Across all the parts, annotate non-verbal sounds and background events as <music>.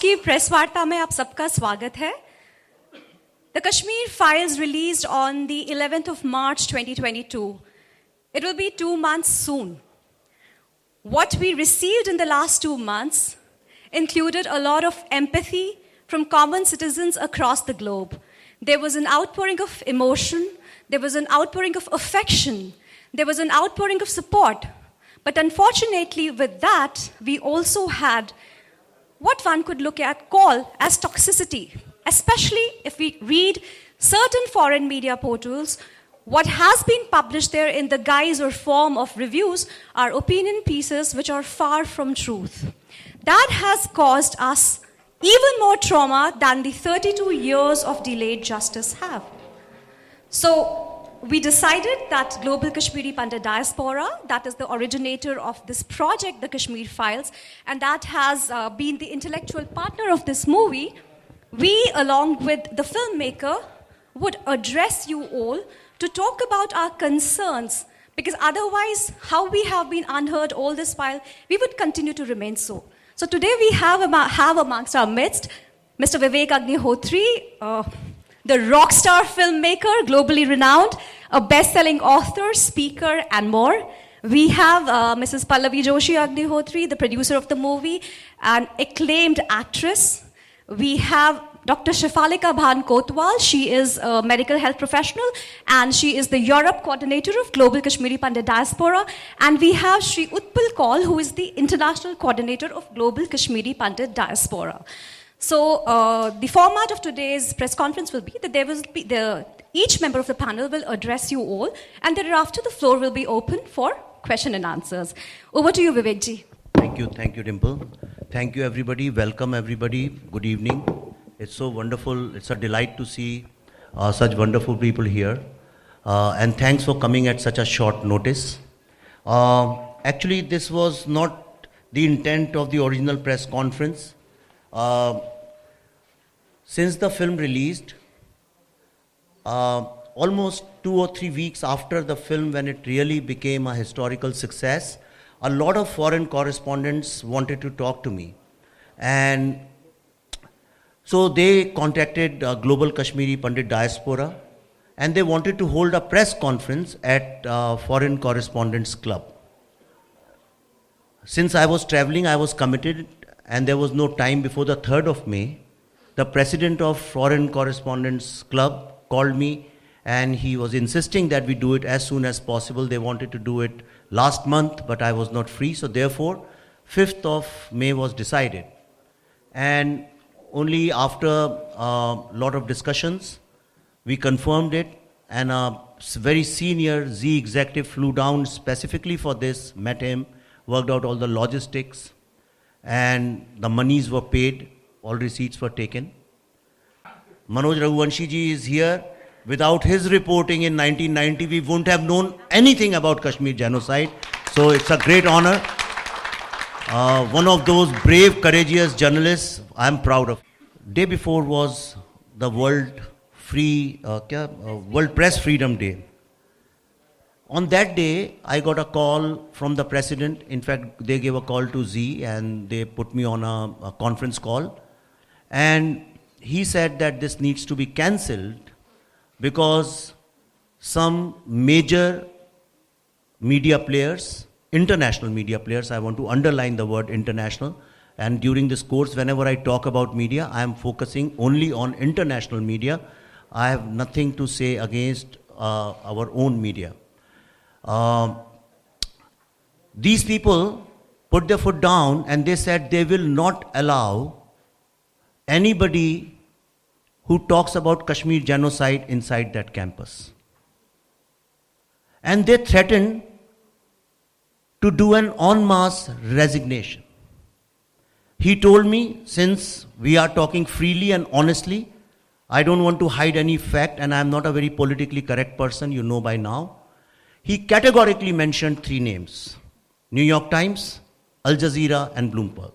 की प्रेस वार्ता में आप सबका स्वागत है The Kashmir files released on the 11th of March 2022. It will be two months soon. What we received in the last two months included a lot of empathy from common citizens across the globe. There was an outpouring of emotion, there was an outpouring of affection, there was an outpouring of support. But unfortunately, with that, we also had what one could look at call as toxicity, especially if we read certain foreign media portals. What has been published there in the guise or form of reviews are opinion pieces which are far from truth. That has caused us even more trauma than the 32 years of delayed justice have. So, we decided that Global Kashmiri Pandit Diaspora, that is the originator of this project, the Kashmir Files, and that has uh, been the intellectual partner of this movie, we, along with the filmmaker, would address you all to talk about our concerns. Because otherwise, how we have been unheard all this while, we would continue to remain so. So today we have, amo- have amongst our midst Mr. Vivek Agnihotri, uh, the rock star filmmaker, globally renowned, a best selling author, speaker, and more. We have uh, Mrs. Pallavi Joshi Agnihotri, the producer of the movie, an acclaimed actress. We have Dr. Shifalika Bhan Kotwal. She is a medical health professional and she is the Europe coordinator of Global Kashmiri Pandit Diaspora. And we have Sri Utpal Kaul, who is the international coordinator of Global Kashmiri Pandit Diaspora. So uh, the format of today's press conference will be that there will be the, each member of the panel will address you all, and thereafter the floor will be open for question and answers. Over to you, Vivek ji. Thank you, thank you, Dimple. Thank you, everybody. Welcome, everybody. Good evening. It's so wonderful. It's a delight to see uh, such wonderful people here. Uh, and thanks for coming at such a short notice. Uh, actually, this was not the intent of the original press conference. Uh, since the film released, uh, almost two or three weeks after the film, when it really became a historical success, a lot of foreign correspondents wanted to talk to me. And so they contacted uh, Global Kashmiri Pandit Diaspora and they wanted to hold a press conference at uh, Foreign Correspondents Club. Since I was traveling, I was committed and there was no time before the 3rd of May. The president of Foreign Correspondents Club called me and he was insisting that we do it as soon as possible. They wanted to do it last month, but I was not free. So, therefore, 5th of May was decided. And only after a lot of discussions, we confirmed it, and a very senior Zee executive flew down specifically for this, met him, worked out all the logistics, and the monies were paid, all receipts were taken. Manoj Raghuvanshi ji is here. Without his reporting in 1990, we wouldn't have known anything about Kashmir genocide. So it's a great honor. Uh, one of those brave, courageous journalists I'm proud of. Day before was the World Free, uh, uh, World Press Freedom Day. On that day, I got a call from the president. In fact, they gave a call to Zee and they put me on a, a conference call. And he said that this needs to be cancelled because some major media players, international media players, I want to underline the word international. And during this course, whenever I talk about media, I am focusing only on international media. I have nothing to say against uh, our own media. Um, these people put their foot down and they said they will not allow anybody who talks about Kashmir genocide inside that campus. And they threatened to do an en masse resignation. He told me, since we are talking freely and honestly, I don't want to hide any fact, and I'm not a very politically correct person, you know by now. He categorically mentioned three names New York Times, Al Jazeera, and Bloomberg.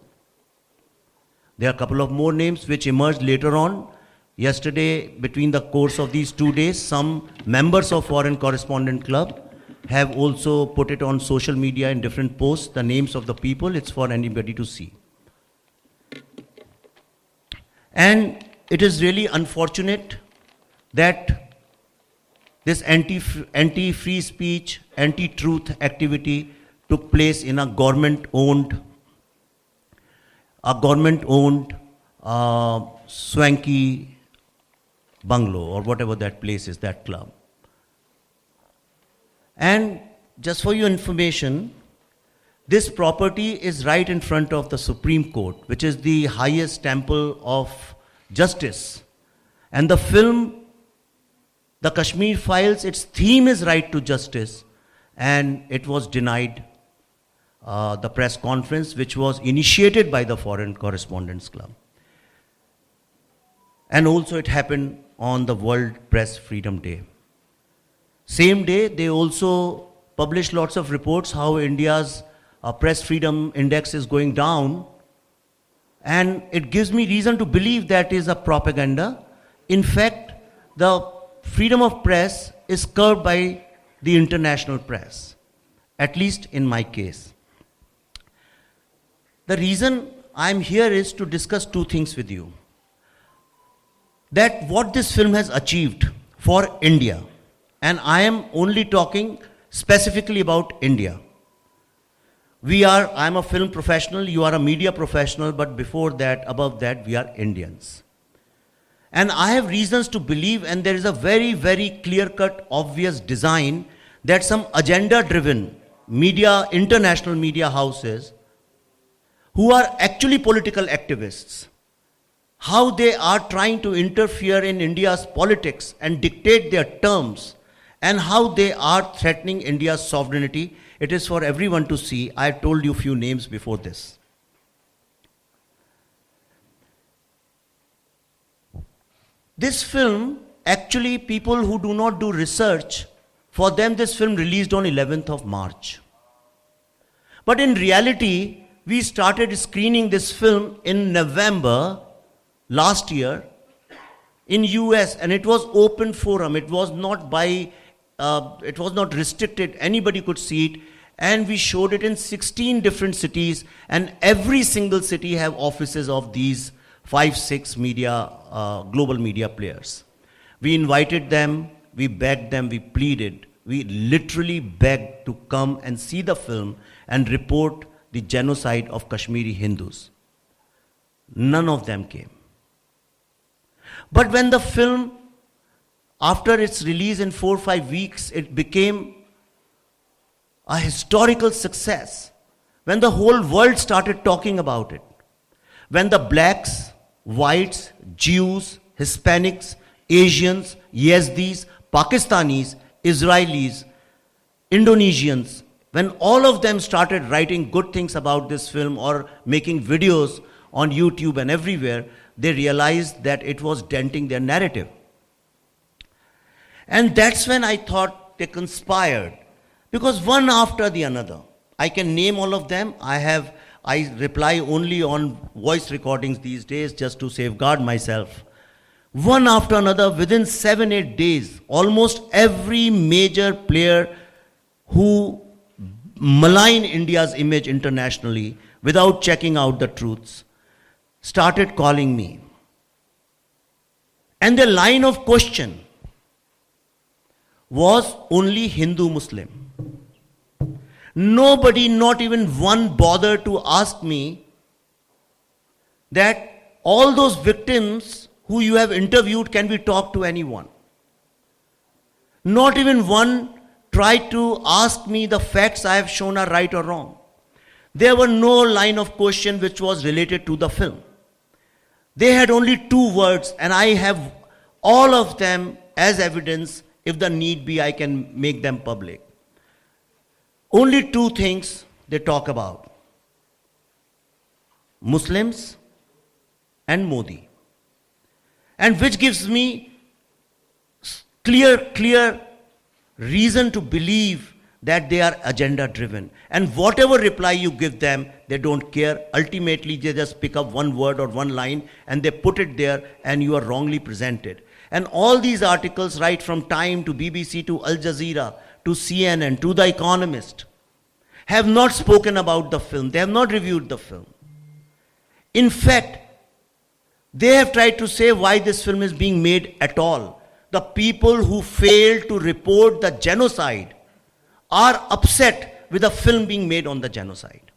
There are a couple of more names which emerged later on. Yesterday, between the course of these two days, some members of Foreign Correspondent Club have also put it on social media in different posts, the names of the people. It's for anybody to see. And it is really unfortunate that this anti, anti free speech, anti truth activity took place in a government owned, a government owned uh, swanky bungalow or whatever that place is, that club. And just for your information, this property is right in front of the Supreme Court, which is the highest temple of justice. And the film, The Kashmir Files, its theme is right to justice, and it was denied uh, the press conference, which was initiated by the Foreign Correspondents Club. And also, it happened on the World Press Freedom Day. Same day, they also published lots of reports how India's uh, press freedom index is going down. And it gives me reason to believe that is a propaganda. In fact, the freedom of press is curbed by the international press, at least in my case. The reason I'm here is to discuss two things with you. That what this film has achieved for India, and I am only talking specifically about India. We are, I'm a film professional, you are a media professional, but before that, above that, we are Indians. And I have reasons to believe, and there is a very, very clear cut, obvious design that some agenda driven media, international media houses, who are actually political activists, how they are trying to interfere in India's politics and dictate their terms and how they are threatening India's sovereignty. It is for everyone to see. I have told you a few names before this. This film, actually, people who do not do research, for them, this film released on 11th of March. But in reality, we started screening this film in November last year in US, and it was open forum. It was not by uh, it was not restricted, anybody could see it. And we showed it in 16 different cities, and every single city have offices of these five, six media, uh, global media players. We invited them, we begged them, we pleaded. We literally begged to come and see the film and report the genocide of Kashmiri Hindus. None of them came. But when the film after its release in four or five weeks, it became a historical success when the whole world started talking about it. When the blacks, whites, Jews, Hispanics, Asians, Yazidis, Pakistanis, Israelis, Indonesians, when all of them started writing good things about this film or making videos on YouTube and everywhere, they realized that it was denting their narrative. And that's when I thought they conspired. Because one after the another, I can name all of them. I have, I reply only on voice recordings these days just to safeguard myself. One after another, within seven, eight days, almost every major player who malign India's image internationally without checking out the truths started calling me. And the line of question was only Hindu Muslim. Nobody, not even one, bothered to ask me that all those victims who you have interviewed, can be talked to anyone? Not even one tried to ask me the facts I have shown are right or wrong. There were no line of question which was related to the film. They had only two words, and I have all of them as evidence if the need be, I can make them public. Only two things they talk about Muslims and Modi. And which gives me clear, clear reason to believe that they are agenda driven. And whatever reply you give them, they don't care. Ultimately, they just pick up one word or one line and they put it there, and you are wrongly presented. And all these articles, right from Time to BBC to Al Jazeera to CNN to The Economist, have not spoken about the film. They have not reviewed the film. In fact, They have tried to say why this film is being made at all. The people who failed to report the genocide are upset with a film being made on the genocide.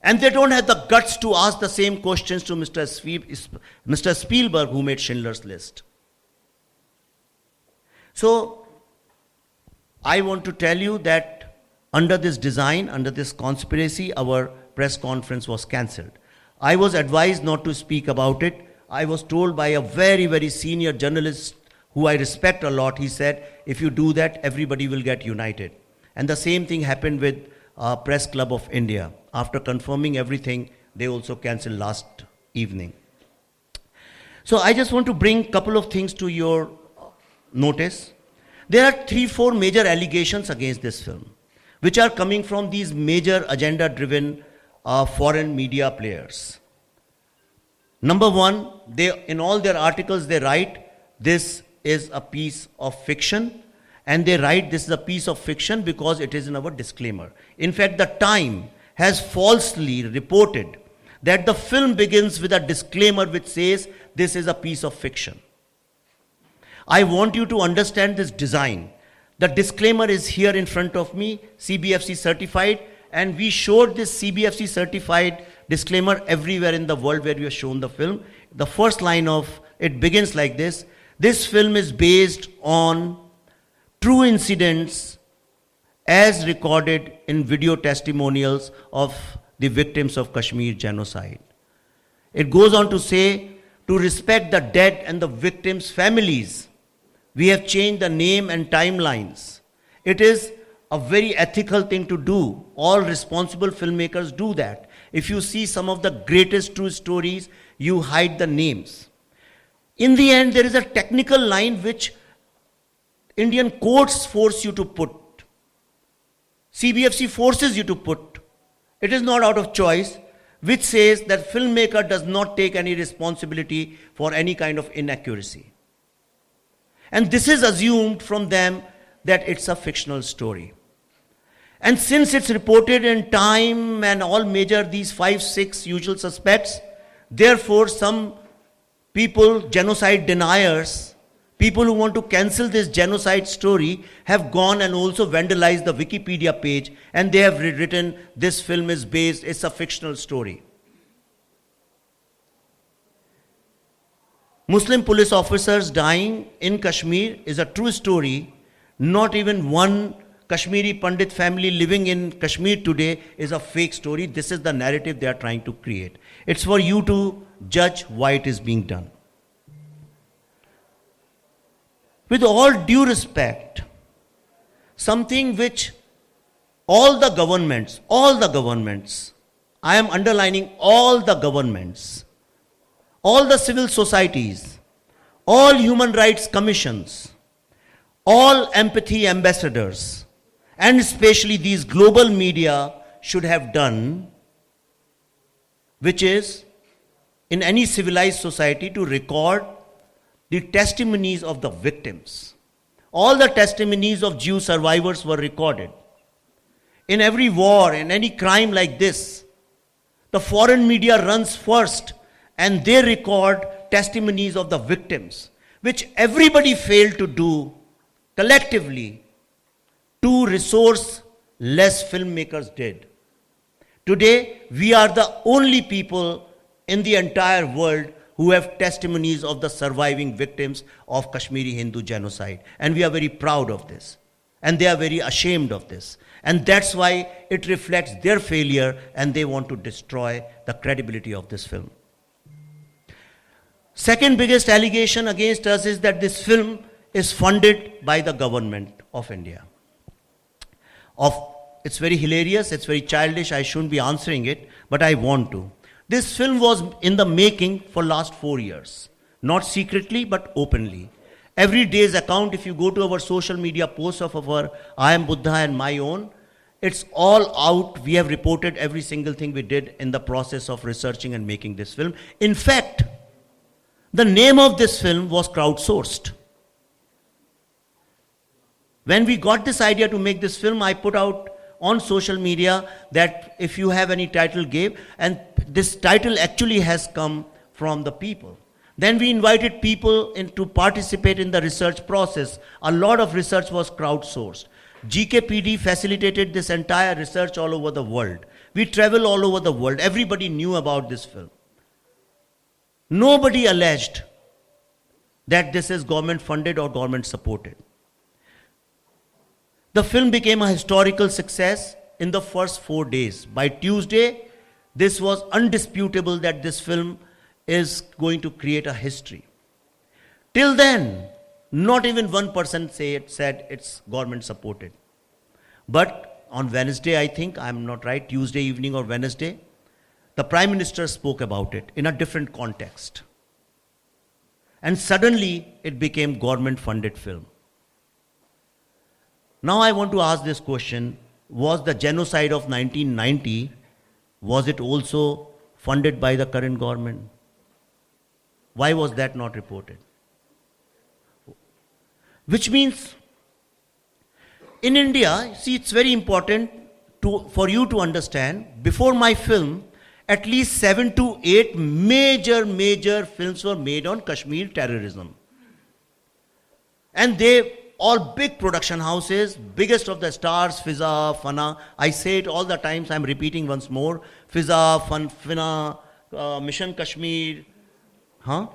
And they don't have the guts to ask the same questions to Mr. Spielberg, who made Schindler's List. So, I want to tell you that under this design, under this conspiracy, our press conference was cancelled. I was advised not to speak about it. I was told by a very, very senior journalist who I respect a lot, he said, if you do that, everybody will get united. And the same thing happened with uh, Press Club of India. After confirming everything, they also cancelled last evening. So I just want to bring a couple of things to your notice. There are three, four major allegations against this film, which are coming from these major agenda driven uh, foreign media players. Number one, they, in all their articles, they write this is a piece of fiction, and they write this is a piece of fiction because it is in our disclaimer. In fact, the Time has falsely reported that the film begins with a disclaimer which says this is a piece of fiction. I want you to understand this design. The disclaimer is here in front of me, CBFC certified, and we showed this CBFC certified disclaimer everywhere in the world where we have shown the film. The first line of it begins like this This film is based on true incidents as recorded in video testimonials of the victims of Kashmir genocide. It goes on to say to respect the dead and the victims' families. We have changed the name and timelines. It is a very ethical thing to do. All responsible filmmakers do that. If you see some of the greatest true stories, you hide the names. In the end, there is a technical line which Indian courts force you to put. CBFC forces you to put. It is not out of choice, which says that filmmaker does not take any responsibility for any kind of inaccuracy. And this is assumed from them that it's a fictional story. And since it's reported in time and all major, these five, six usual suspects, therefore, some people, genocide deniers, people who want to cancel this genocide story, have gone and also vandalized the Wikipedia page and they have written this film is based, it's a fictional story. Muslim police officers dying in Kashmir is a true story. Not even one Kashmiri Pandit family living in Kashmir today is a fake story. This is the narrative they are trying to create. It's for you to judge why it is being done. With all due respect, something which all the governments, all the governments, I am underlining all the governments, all the civil societies, all human rights commissions, all empathy ambassadors, and especially these global media should have done, which is in any civilized society to record the testimonies of the victims. All the testimonies of Jew survivors were recorded. In every war, in any crime like this, the foreign media runs first and they record testimonies of the victims, which everybody failed to do collectively two resource less filmmakers did. Today, we are the only people in the entire world who have testimonies of the surviving victims of Kashmiri Hindu genocide. And we are very proud of this. And they are very ashamed of this. And that's why it reflects their failure and they want to destroy the credibility of this film. Second biggest allegation against us is that this film is funded by the government of India of it's very hilarious, it's very childish, I shouldn't be answering it, but I want to. This film was in the making for last 4 years, not secretly but openly. Every day's account if you go to our social media posts of our I am Buddha and my own, it's all out. We have reported every single thing we did in the process of researching and making this film. In fact, the name of this film was crowdsourced. When we got this idea to make this film, I put out on social media that if you have any title, give. And this title actually has come from the people. Then we invited people in to participate in the research process. A lot of research was crowdsourced. GKPD facilitated this entire research all over the world. We travel all over the world. Everybody knew about this film. Nobody alleged that this is government funded or government supported. The film became a historical success in the first four days. By Tuesday, this was undisputable that this film is going to create a history. Till then, not even one person say it, said it's government supported. But on Wednesday, I think, I'm not right, Tuesday evening or Wednesday, the Prime Minister spoke about it in a different context. And suddenly it became government funded film. Now I want to ask this question was the genocide of 1990 was it also funded by the current government why was that not reported which means in india see it's very important to, for you to understand before my film at least 7 to 8 major major films were made on kashmir terrorism and they all big production houses, biggest of the stars, Fiza, Fanaa. I say it all the times, I'm repeating once more. Fiza, Fan, Fina, uh, Mission Kashmir, huh?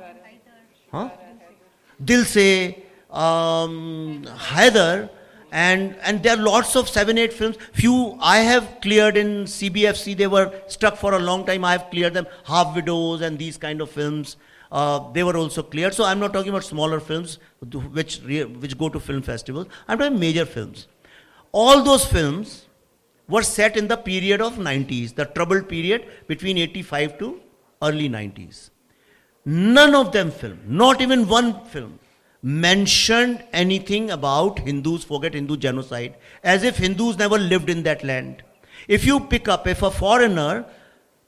Huh? Dil Se, um, Haider, and, and there are lots of seven, eight films. Few I have cleared in CBFC, they were stuck for a long time. I have cleared them, Half Widows and these kind of films. Uh, they were also cleared. So I'm not talking about smaller films which, which go to film festivals. I'm talking major films. All those films were set in the period of 90s, the troubled period between 85 to early 90s. None of them film, not even one film, mentioned anything about Hindus, forget Hindu genocide, as if Hindus never lived in that land. If you pick up, if a foreigner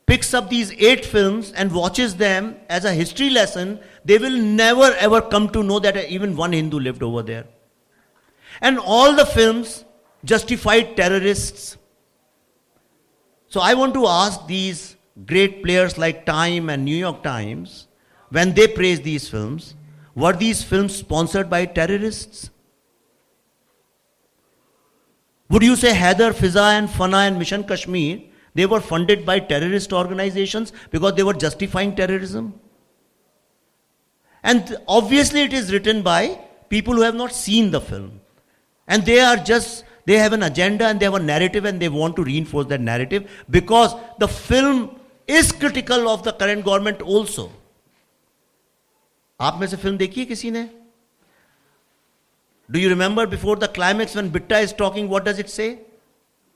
picks up these eight films and watches them as a history lesson, they will never ever come to know that even one Hindu lived over there. And all the films justified terrorists. So I want to ask these great players like Time and New York Times, when they praise these films, were these films sponsored by terrorists? Would you say Haider, Fiza, and Fanaa and Mission Kashmir they were funded by terrorist organizations because they were justifying terrorism. And obviously, it is written by people who have not seen the film. And they are just, they have an agenda and they have a narrative and they want to reinforce that narrative because the film is critical of the current government also. आप में से film देखी है किसी ने Do you remember before the climax when Bitta is talking, what does it say?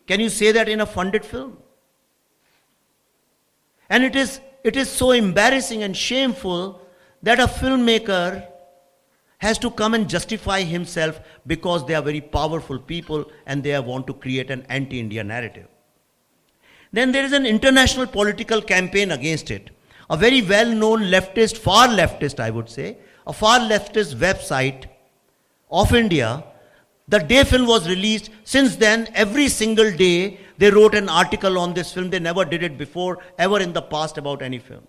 Can you say that in a funded film? And it is, it is so embarrassing and shameful that a filmmaker has to come and justify himself because they are very powerful people and they want to create an anti India narrative. Then there is an international political campaign against it. A very well known leftist, far leftist, I would say, a far leftist website of India the day film was released, since then, every single day, they wrote an article on this film. They never did it before, ever in the past about any film.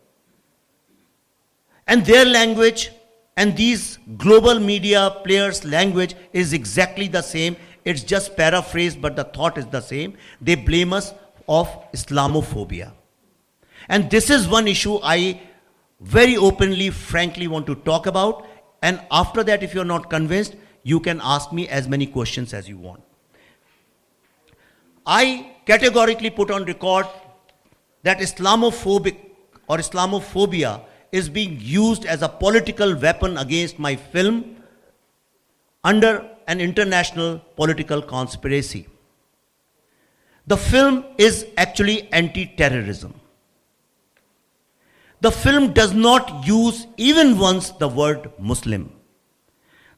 And their language and these global media players' language is exactly the same. It's just paraphrased, but the thought is the same. They blame us of Islamophobia. And this is one issue I very openly, frankly want to talk about. And after that, if you're not convinced, you can ask me as many questions as you want. I categorically put on record that Islamophobic or Islamophobia is being used as a political weapon against my film under an international political conspiracy. The film is actually anti terrorism. The film does not use even once the word Muslim.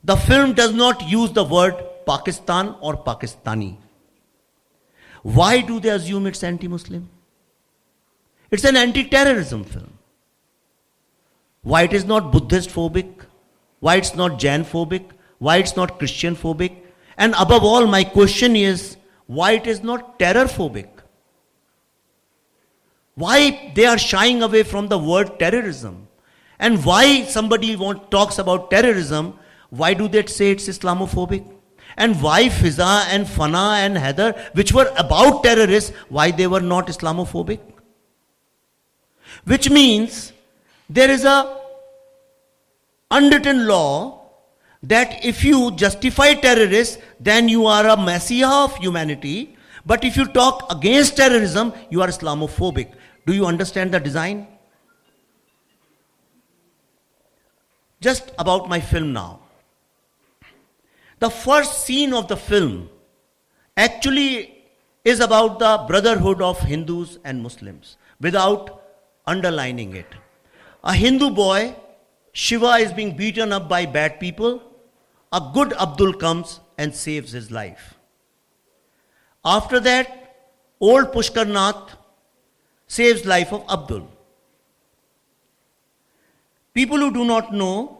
The film does not use the word Pakistan or Pakistani. Why do they assume it's anti Muslim? It's an anti terrorism film. Why it is not Buddhist phobic? Why it's not Jain phobic? Why it's not Christian phobic? And above all, my question is why it is not terror phobic? Why they are shying away from the word terrorism? And why somebody want, talks about terrorism, why do they say it's Islamophobic? And why Fiza and Fanaa and Haider, which were about terrorists, why they were not Islamophobic? Which means there is a unwritten law that if you justify terrorists, then you are a messiah of humanity. But if you talk against terrorism, you are Islamophobic. Do you understand the design? Just about my film now. The first scene of the film actually is about the brotherhood of Hindus and Muslims without underlining it. A Hindu boy, Shiva, is being beaten up by bad people. A good Abdul comes and saves his life. After that, old Pushkar Nath saves life of Abdul. People who do not know,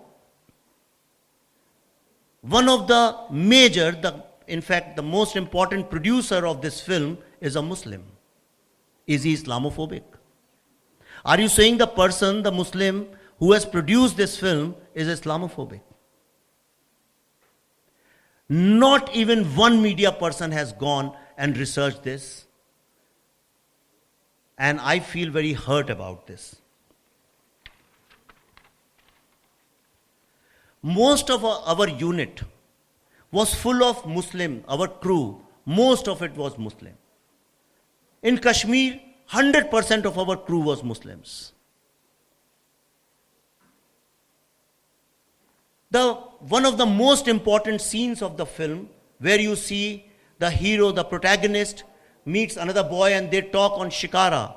one of the major, the, in fact, the most important producer of this film is a Muslim. Is he Islamophobic? Are you saying the person, the Muslim, who has produced this film is Islamophobic? Not even one media person has gone and researched this. And I feel very hurt about this. Most of our, unit was full of Muslim, our crew, most of it was Muslim. In Kashmir, 100% of our crew was Muslims. The, one of the most important scenes of the film, where you see the hero, the protagonist, meets another boy and they talk on Shikara.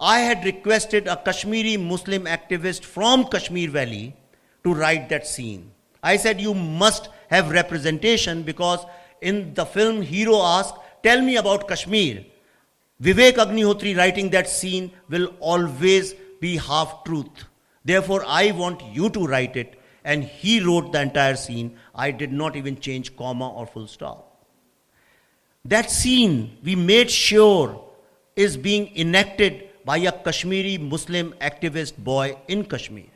I had requested a Kashmiri Muslim activist from Kashmir Valley to write that scene. I said, You must have representation because in the film, hero asked, Tell me about Kashmir. Vivek Agnihotri writing that scene will always be half truth. Therefore, I want you to write it. And he wrote the entire scene. I did not even change comma or full stop. That scene we made sure is being enacted by a Kashmiri Muslim activist boy in Kashmir.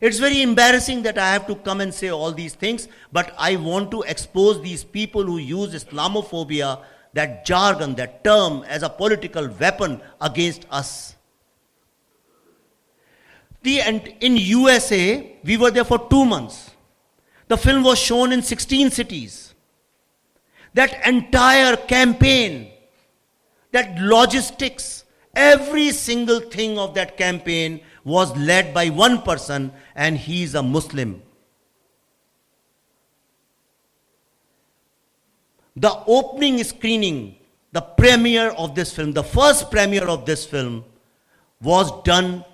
It's very embarrassing that I have to come and say all these things, but I want to expose these people who use Islamophobia, that jargon, that term, as a political weapon against us. The, and in USA, we were there for two months. The film was shown in 16 cities. That entire campaign, that logistics, every single thing of that campaign was led by one person, and he is a Muslim. The opening screening, the premiere of this film, the first premiere of this film, was done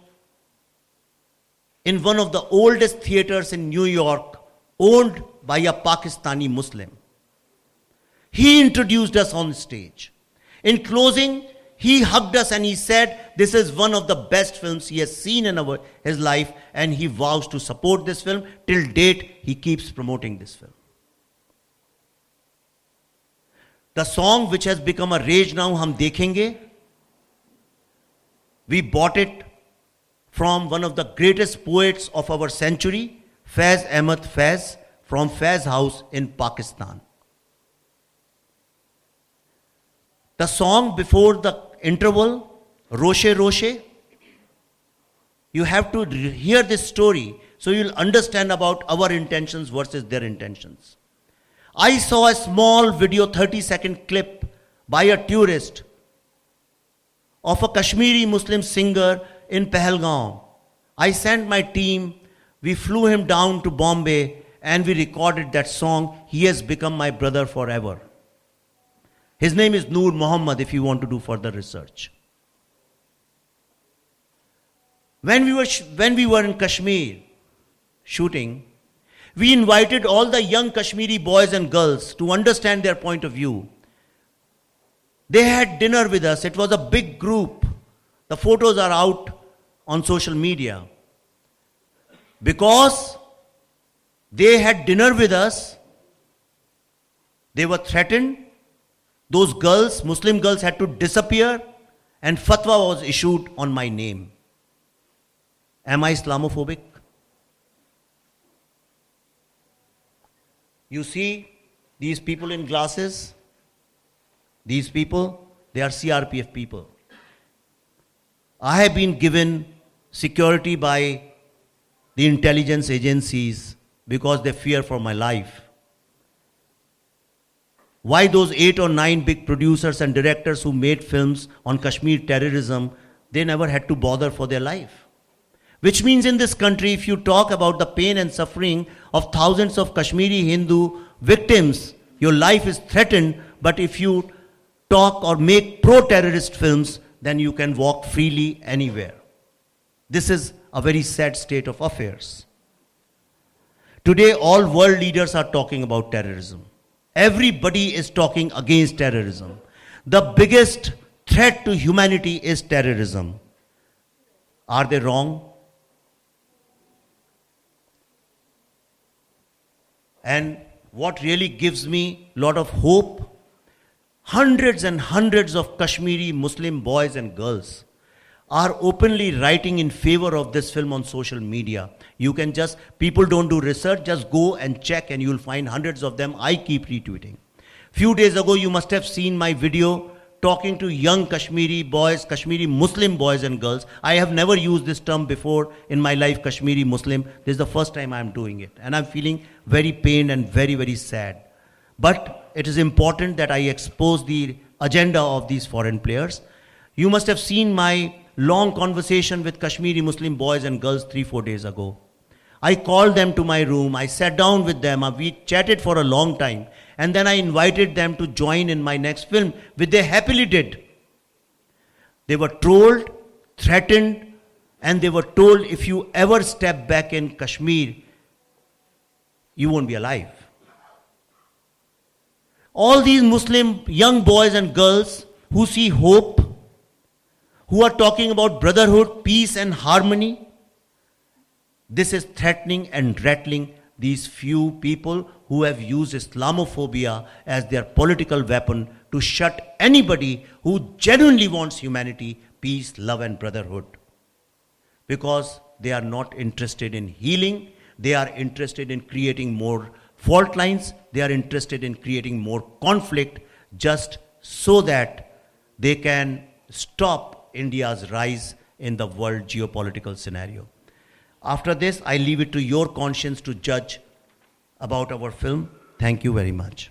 in one of the oldest theaters in New York, owned by a Pakistani Muslim. He introduced us on stage. In closing, he hugged us and he said, This is one of the best films he has seen in our, his life, and he vows to support this film. Till date, he keeps promoting this film. The song which has become a rage now, Hum Dekhenge, we bought it from one of the greatest poets of our century, Faiz Ahmad Faiz, from Faiz House in Pakistan. The song before the interval, Roshe Roshe, you have to hear this story so you'll understand about our intentions versus their intentions. I saw a small video, 30 second clip by a tourist of a Kashmiri Muslim singer in Pahalgam. I sent my team, we flew him down to Bombay and we recorded that song. He has become my brother forever. His name is Noor Muhammad if you want to do further research. When we were, when we were in Kashmir shooting, we invited all the young Kashmiri boys and girls to understand their point of view. They had dinner with us. It was a big group. The photos are out on social media. Because they had dinner with us, they were threatened those girls, Muslim girls, had to disappear and fatwa was issued on my name. Am I Islamophobic? You see these people in glasses? These people, they are CRPF people. I have been given security by the intelligence agencies because they fear for my life. Why those eight or nine big producers and directors who made films on Kashmir terrorism, they never had to bother for their life? Which means in this country, if you talk about the pain and suffering of thousands of Kashmiri Hindu victims, your life is threatened. But if you talk or make pro terrorist films, then you can walk freely anywhere. This is a very sad state of affairs. Today, all world leaders are talking about terrorism. Everybody is talking against terrorism. The biggest threat to humanity is terrorism. Are they wrong? And what really gives me lot of hope hundreds and hundreds of Kashmiri Muslim boys and girls are openly writing in favor of this film on social media. You can just, people don't do research, just go and check and you'll find hundreds of them. I keep retweeting. Few days ago, you must have seen my video talking to young Kashmiri boys, Kashmiri Muslim boys and girls. I have never used this term before in my life, Kashmiri Muslim. This is the first time I'm doing it. And I'm feeling very pained and very, very sad. But it is important that I expose the agenda of these foreign players. You must have seen my long conversation with Kashmiri Muslim boys and girls three, four days ago. I called them to my room, I sat down with them, we chatted for a long time, and then I invited them to join in my next film, which they happily did. They were trolled, threatened, and they were told if you ever step back in Kashmir, you won't be alive. All these Muslim young boys and girls who see hope, who are talking about brotherhood, peace, and harmony. This is threatening and rattling these few people who have used Islamophobia as their political weapon to shut anybody who genuinely wants humanity, peace, love, and brotherhood. Because they are not interested in healing, they are interested in creating more fault lines, they are interested in creating more conflict just so that they can stop India's rise in the world geopolitical scenario. After this, I leave it to your conscience to judge about our film. Thank you very much.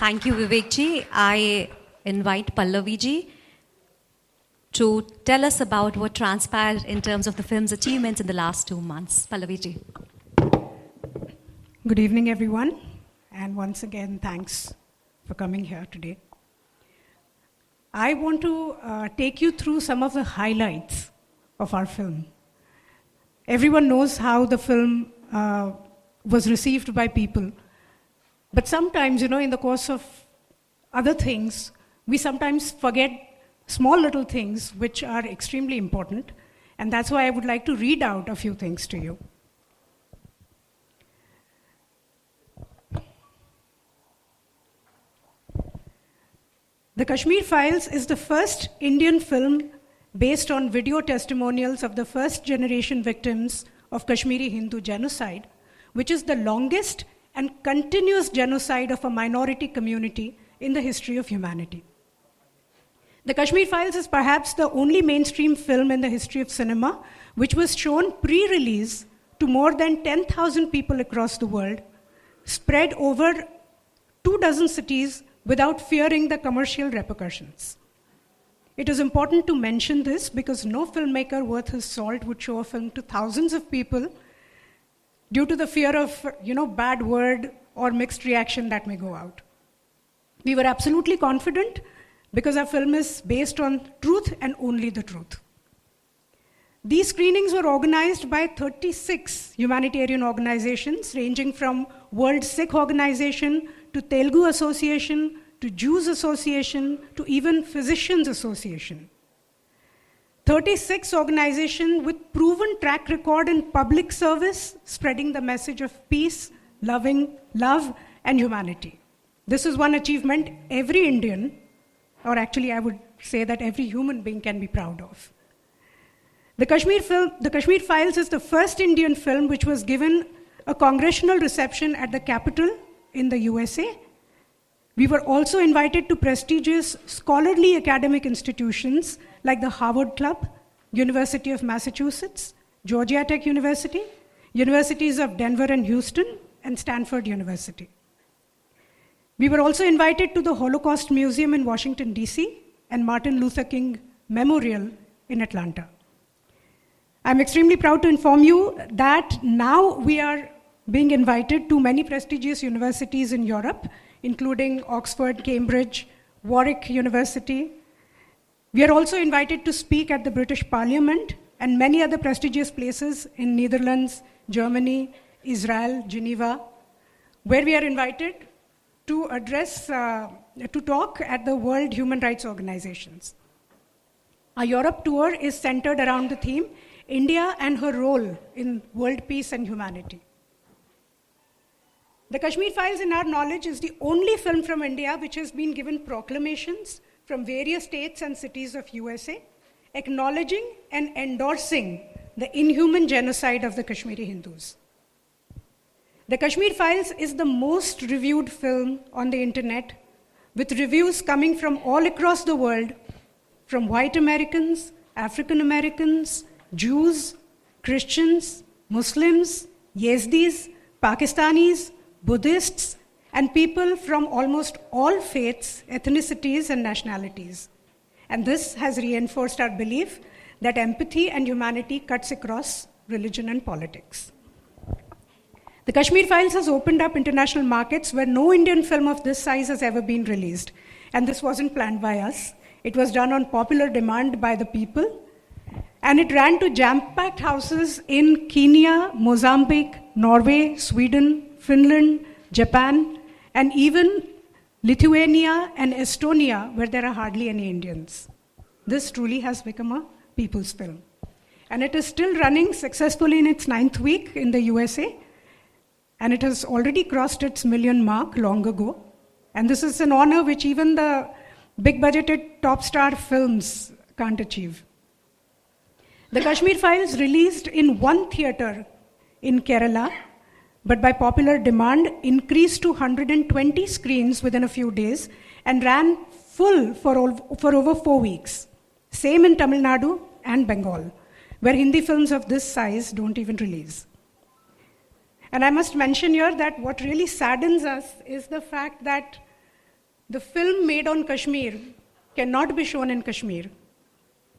Thank you, Vivekji. I invite Pallaviji to tell us about what transpired in terms of the film's achievements in the last two months. Pallaviji. Good evening, everyone. And once again, thanks for coming here today. I want to uh, take you through some of the highlights of our film. Everyone knows how the film uh, was received by people, but sometimes, you know, in the course of other things, we sometimes forget small little things which are extremely important, and that's why I would like to read out a few things to you. The Kashmir Files is the first Indian film based on video testimonials of the first generation victims of Kashmiri Hindu genocide, which is the longest and continuous genocide of a minority community in the history of humanity. The Kashmir Files is perhaps the only mainstream film in the history of cinema which was shown pre release to more than 10,000 people across the world, spread over two dozen cities without fearing the commercial repercussions. It is important to mention this because no filmmaker worth his salt would show a film to thousands of people due to the fear of, you know, bad word or mixed reaction that may go out. We were absolutely confident because our film is based on truth and only the truth. These screenings were organized by 36 humanitarian organizations ranging from World Sikh Organization to Telugu Association, to Jews Association, to even Physicians Association. 36 organizations with proven track record in public service, spreading the message of peace, loving love and humanity. This is one achievement every Indian, or actually, I would say that every human being can be proud of. The Kashmir, film, the Kashmir Files is the first Indian film which was given a congressional reception at the Capitol in the USA. We were also invited to prestigious scholarly academic institutions like the Harvard Club, University of Massachusetts, Georgia Tech University, Universities of Denver and Houston, and Stanford University. We were also invited to the Holocaust Museum in Washington, D.C., and Martin Luther King Memorial in Atlanta. I'm extremely proud to inform you that now we are being invited to many prestigious universities in Europe, including Oxford, Cambridge, Warwick University. We are also invited to speak at the British Parliament and many other prestigious places in Netherlands, Germany, Israel, Geneva, where we are invited to address, uh, to talk at the World Human Rights Organizations. Our Europe tour is centered around the theme India and her role in world peace and humanity. The Kashmir Files, in our knowledge, is the only film from India which has been given proclamations from various states and cities of USA acknowledging and endorsing the inhuman genocide of the Kashmiri Hindus. The Kashmir Files is the most reviewed film on the internet, with reviews coming from all across the world from white Americans, African Americans, Jews, Christians, Muslims, Yazidis, Pakistanis, Buddhists, and people from almost all faiths, ethnicities, and nationalities. And this has reinforced our belief that empathy and humanity cuts across religion and politics. The Kashmir Files has opened up international markets where no Indian film of this size has ever been released. And this wasn't planned by us. It was done on popular demand by the people. And it ran to jam packed houses in Kenya, Mozambique, Norway, Sweden, Finland, Japan, and even Lithuania and Estonia, where there are hardly any Indians. This truly has become a people's film. And it is still running successfully in its ninth week in the USA, and it has already crossed its million mark long ago. And this is an honor which even the big budgeted top star films can't achieve. The Kashmir Files released in one theater in Kerala but by popular demand increased to 120 screens within a few days and ran full for, for over four weeks. Same in Tamil Nadu and Bengal, where Hindi films of this size don't even release. And I must mention here that what really saddens us is the fact that the film made on Kashmir cannot be shown in Kashmir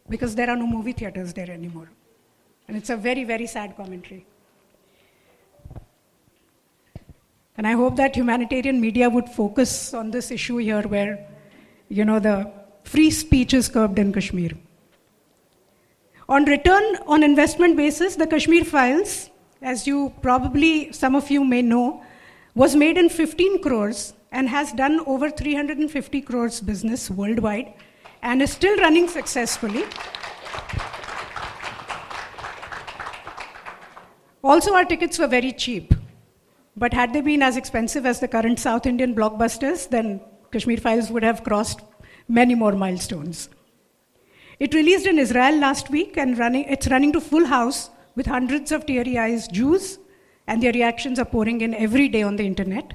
because there are no movie theaters there anymore. And it's a very, very sad commentary. And I hope that humanitarian media would focus on this issue here where, you know, the free speech is curbed in Kashmir. On return on investment basis, the Kashmir Files, as you probably, some of you may know, was made in 15 crores and has done over 350 crores business worldwide and is still running successfully. Also, our tickets were very cheap. But had they been as expensive as the current South Indian blockbusters, then Kashmir Files would have crossed many more milestones. It released in Israel last week and running, it's running to full house with hundreds of teary eyed Jews, and their reactions are pouring in every day on the internet.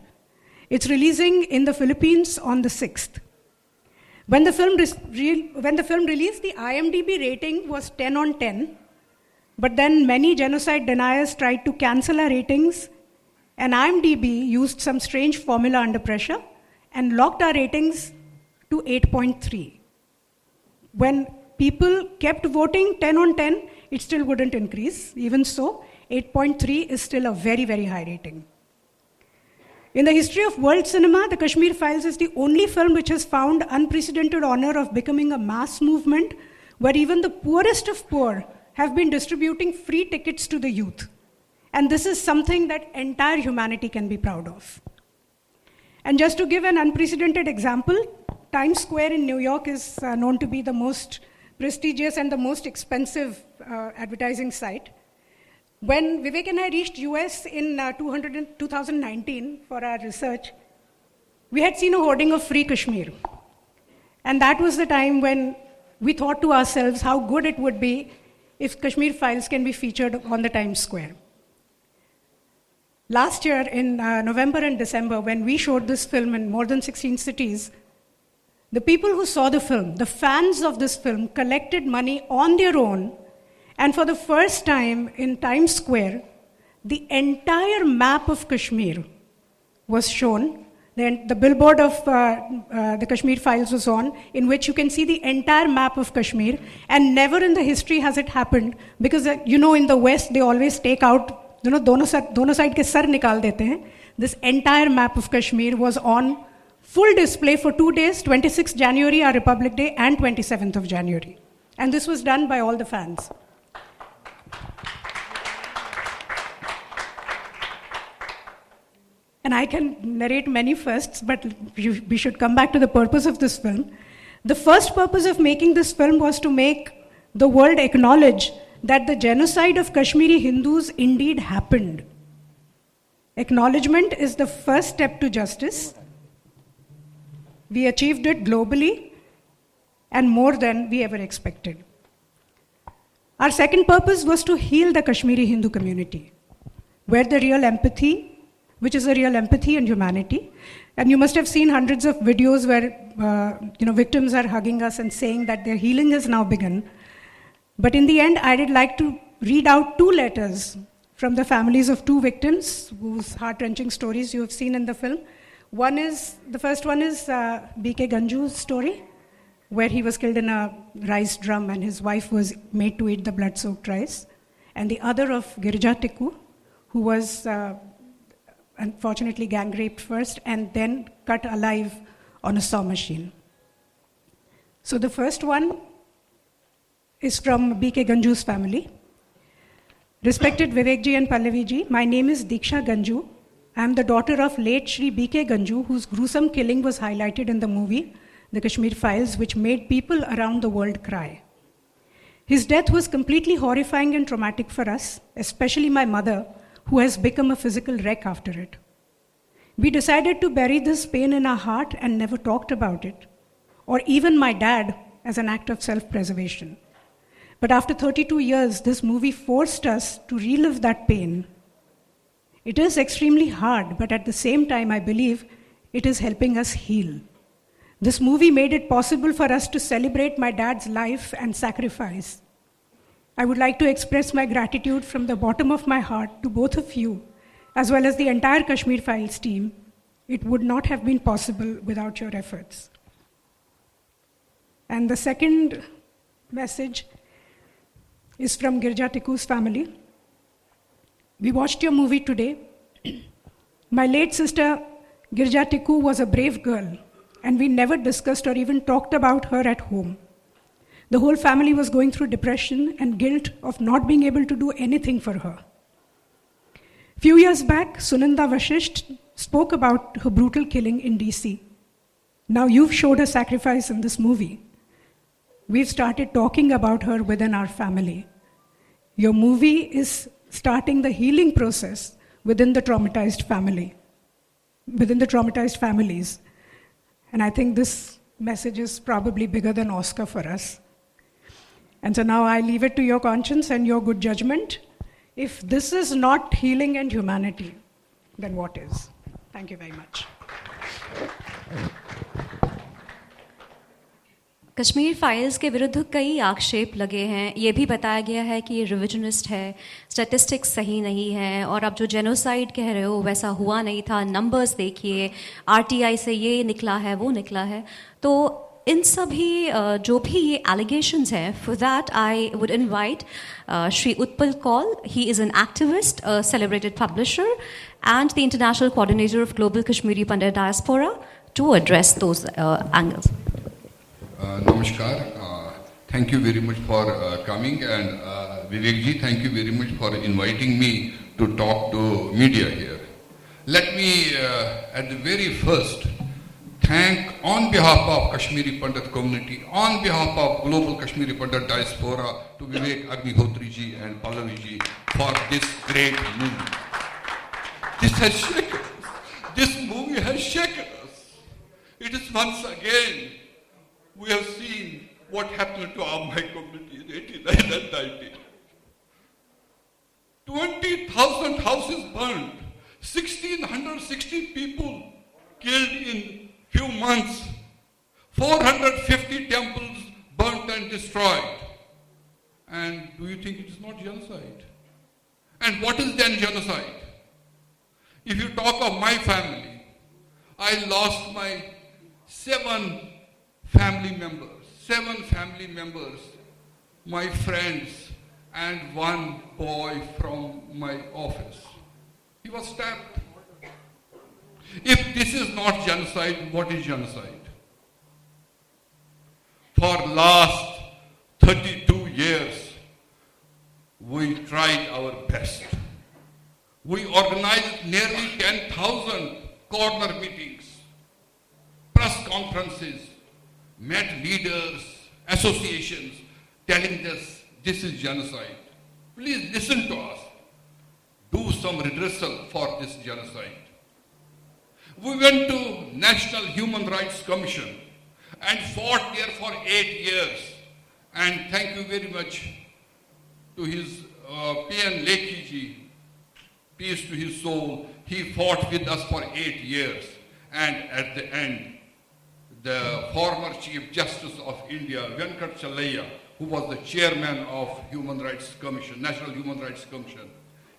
It's releasing in the Philippines on the 6th. When the, film re- when the film released, the IMDb rating was 10 on 10, but then many genocide deniers tried to cancel our ratings and IMDb used some strange formula under pressure and locked our ratings to 8.3. When people kept voting 10 on 10, it still wouldn't increase. Even so, 8.3 is still a very, very high rating. In the history of world cinema, the Kashmir Files is the only film which has found unprecedented honor of becoming a mass movement where even the poorest of poor have been distributing free tickets to the youth. And this is something that entire humanity can be proud of. And just to give an unprecedented example, Times Square in New York is uh, known to be the most prestigious and the most expensive uh, advertising site. When Vivek and I reached US in uh, 2019 for our research, we had seen a hoarding of free Kashmir. And that was the time when we thought to ourselves how good it would be if Kashmir files can be featured on the Times Square. Last year, in uh, November and December, when we showed this film in more than 16 cities, the people who saw the film, the fans of this film, collected money on their own, and for the first time in Times Square, the entire map of Kashmir was shown. Then the billboard of uh, uh, the Kashmir Files was on, in which you can see the entire map of Kashmir. And never in the history has it happened, because uh, you know in the West they always take out you know, दोनों side दोनों side के sir निकाल देते हैं this entire map of Kashmir was on full display for two days 26th January, our Republic Day, and 27th of January. And this was done by all the fans. And I can narrate many firsts, but we should come back to the purpose of this film. The first purpose of making this film was to make the world acknowledge that the genocide of Kashmiri Hindus indeed happened. Acknowledgement is the first step to justice. We achieved it globally and more than we ever expected. Our second purpose was to heal the Kashmiri Hindu community, where the real empathy which is a real empathy and humanity. And you must have seen hundreds of videos where uh, you know victims are hugging us and saying that their healing has now begun. But in the end, I did like to read out two letters from the families of two victims whose heart-wrenching stories you have seen in the film. One is the first one is uh, B.K. Ganju's story, where he was killed in a rice drum and his wife was made to eat the blood-soaked rice, and the other of Girja Tikku, who was uh, unfortunately gang raped first and then cut alive on a saw machine. So the first one is from BK Ganju's family. Respected Vivekji and Pallaviji, my name is Diksha Ganju. I am the daughter of late Shri BK Ganju, whose gruesome killing was highlighted in the movie The Kashmir Files, which made people around the world cry. His death was completely horrifying and traumatic for us, especially my mother, who has become a physical wreck after it. We decided to bury this pain in our heart and never talked about it, or even my dad, as an act of self preservation. But after 32 years, this movie forced us to relive that pain. It is extremely hard, but at the same time, I believe it is helping us heal. This movie made it possible for us to celebrate my dad's life and sacrifice. I would like to express my gratitude from the bottom of my heart to both of you, as well as the entire Kashmir Files team. It would not have been possible without your efforts. And the second message is from Girja Tikku's family. We watched your movie today. My late sister Girja Tikku was a brave girl, and we never discussed or even talked about her at home. The whole family was going through depression and guilt of not being able to do anything for her. Few years back, Sunanda Vashisht spoke about her brutal killing in DC. Now you've showed her sacrifice in this movie we've started talking about her within our family. Your movie is starting the healing process within the traumatized family, within the traumatized families. And I think this message is probably bigger than Oscar for us. And so now I leave it to your conscience and your good judgment. If this is not healing and humanity, then what is? Thank you very much. Kashmir Files के विरुद्ध कई आक्षेप लगे हैं। ये भी बताया गया है कि ये रिविजनिस्ट है स्टेटिस्टिक्स सही नहीं है, और आप जो जेनोसाइड कह रहे हो, वैसा हुआ नहीं था। नंबर्स देखिए आरटीआई से ये निकला है, वो निकला है। तो इन सभी जो भी ये एलिगेशंस हैं for that I would invite Shri Utpal Kaul. He is an activist celebrated publisher and the international coordinator of global Kashmiri Pandit diaspora to address those angles namaskar. Uh, thank you very much for uh, coming and Vivekji, thank you very much for inviting me to talk to media here. Let me, at the very first, thank on behalf of Kashmiri Pandit community, on behalf of global Kashmiri Pandit diaspora to Vivek Agnihotri ji and Pallavi ji for this great movie. This has shaken us. This movie has shaken us. It is once again we have seen what happened to our my community in 89 and 90. 20,000 houses burned, 1,660 people killed in few months, 450 temples burnt and destroyed. And do you think it is not genocide? And what is then genocide? If you talk of my family, I lost my seven family members, seven family members, my friends, and one boy from my office. He was stabbed. If this is not genocide, what is genocide? For last 32 years, we tried our best. We organized nearly 10,000 corner meetings, press conferences, met leaders, associations, telling us this is genocide. Please listen to us. Do some redressal for this genocide. We went to National Human Rights Commission and fought there for eight years. And thank you very much to his uh, P.N. Lekhi ji, peace to his soul. He fought with us for eight years. And at the end, the former Chief Justice of India, Venkatachaliah, who was the chairman of Human Rights Commission, National Human Rights Commission,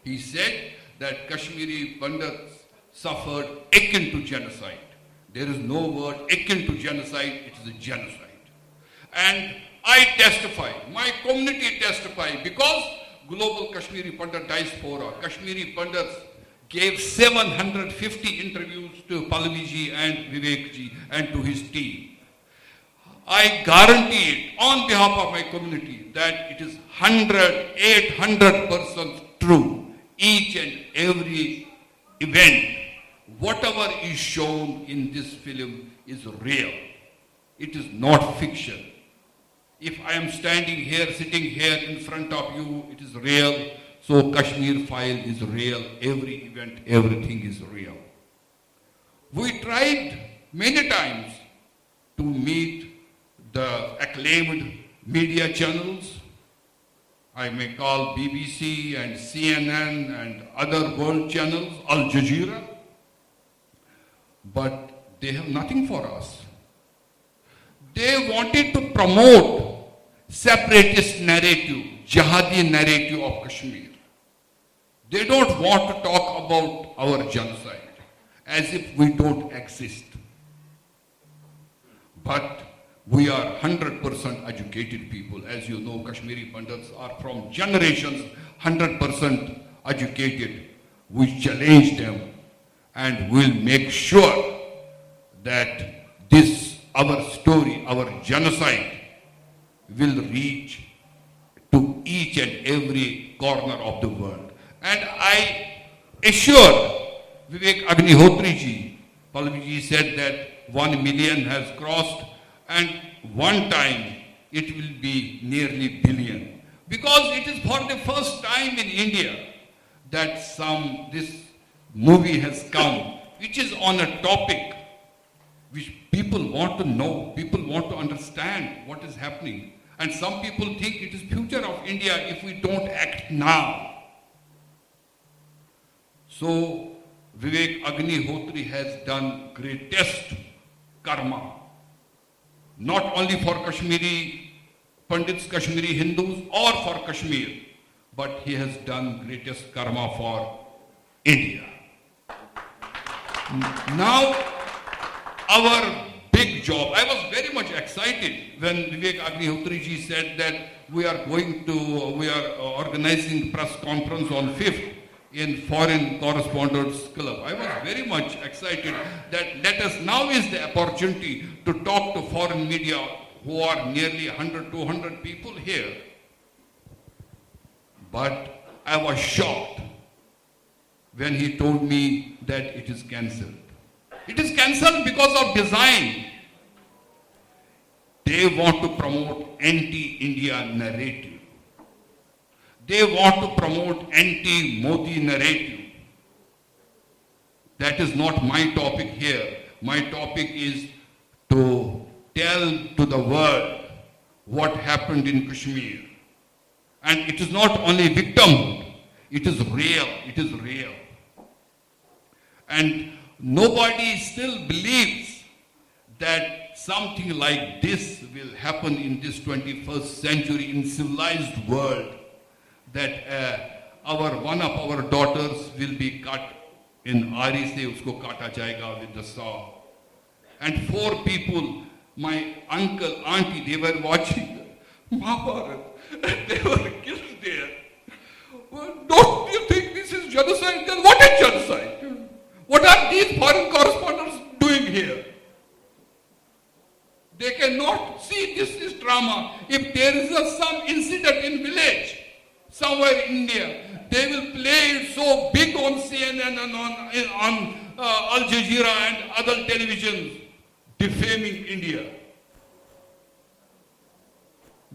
he said that Kashmiri Pandits suffered akin to genocide. There is no word akin to genocide, it is a genocide. And I testify, my community testify, because Global Kashmiri Pandit Diaspora, Kashmiri Pandits gave 750 interviews to Pallaviji and Vivekji and to his team. I guarantee it on behalf of my community that it is 100, 800% true. Each and every event whatever is shown in this film is real. It is not fiction. If I am standing here, sitting here in front of you, it is real. So Kashmir file is real. Every event, everything is real. We tried many times to meet the acclaimed media channels. I may call BBC and CNN and other world channels, Al Jazeera but they have nothing for us. They wanted to promote separatist narrative, jihadi narrative of Kashmir. They don't want to talk about our genocide as if we don't exist. But we are 100% educated people. As you know, Kashmiri Pandits are from generations 100% educated. We challenge them and we'll make sure that this, our story, our genocide, will reach to each and every corner of the world. And I assure Vivek Agnihotri ji, Pallavi said that one million has crossed and one time it will be nearly billion. Because it is for the first time in India that some, this movie has come, which is on a topic which people want to know, people want to understand what is happening. And some people think it is future of India if we don't act now. So Vivek Agnihotri has done greatest karma, not only for Kashmiri Pandits, Kashmiri Hindus or for Kashmir, but he has done greatest karma for India. Now, our big job, I was very much excited when Vivek Agnihotri ji said that we are going to, we are organizing press conference on 5th in Foreign Correspondents Club. I was very much excited that let us, now is the opportunity to talk to foreign media who are nearly 100, 200 people here. But I was shocked when he told me that it is cancelled. It is cancelled because of design. They want to promote anti-India narrative. They want to promote anti-Modi narrative. That is not my topic here. My topic is to tell to the world what happened in Kashmir. And it is not only victimhood, it is real, it is real. And nobody still believes that something like this will happen in this 21st century in civilized world, that uh, our, one of our daughters will be cut in Ari se usko kata jayega with the saw. And four people, my uncle, auntie, they were watching <laughs> Mahabharat they were killed there. Well, don't you think this is genocide? Then what is genocide? What are these foreign correspondents doing here? They cannot see this is drama. If there is a, some incident in village, somewhere in India, they will play it so big on CNN and on, on uh, Al Jazeera and other televisions, defaming India.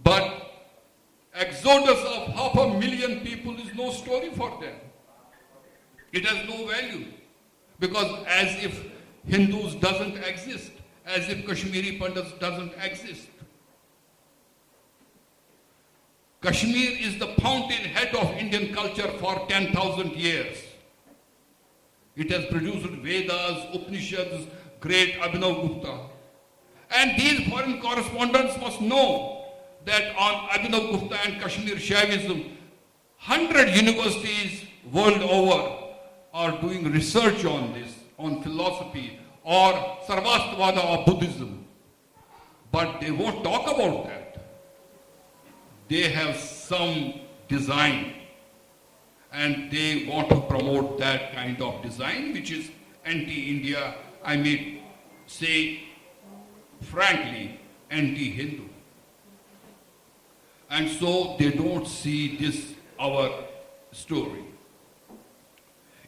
But exodus of half a million people is no story for them. It has no value. Because as if Hindus doesn't exist, as if Kashmiri Pandits doesn't exist. Kashmir is the fountainhead of Indian culture for 10,000 years. It has produced Vedas, Upanishads, great Abhinav Gupta. And these foreign correspondents must know that on Abhinav Gupta and Kashmir Shaivism, 100 universities world over are doing research on this, on philosophy or Sarvastivada or Buddhism. But they won't talk about that. They have some design and they want to promote that kind of design which is anti-India, I may say frankly, anti-Hindu. And so they don't see this our story.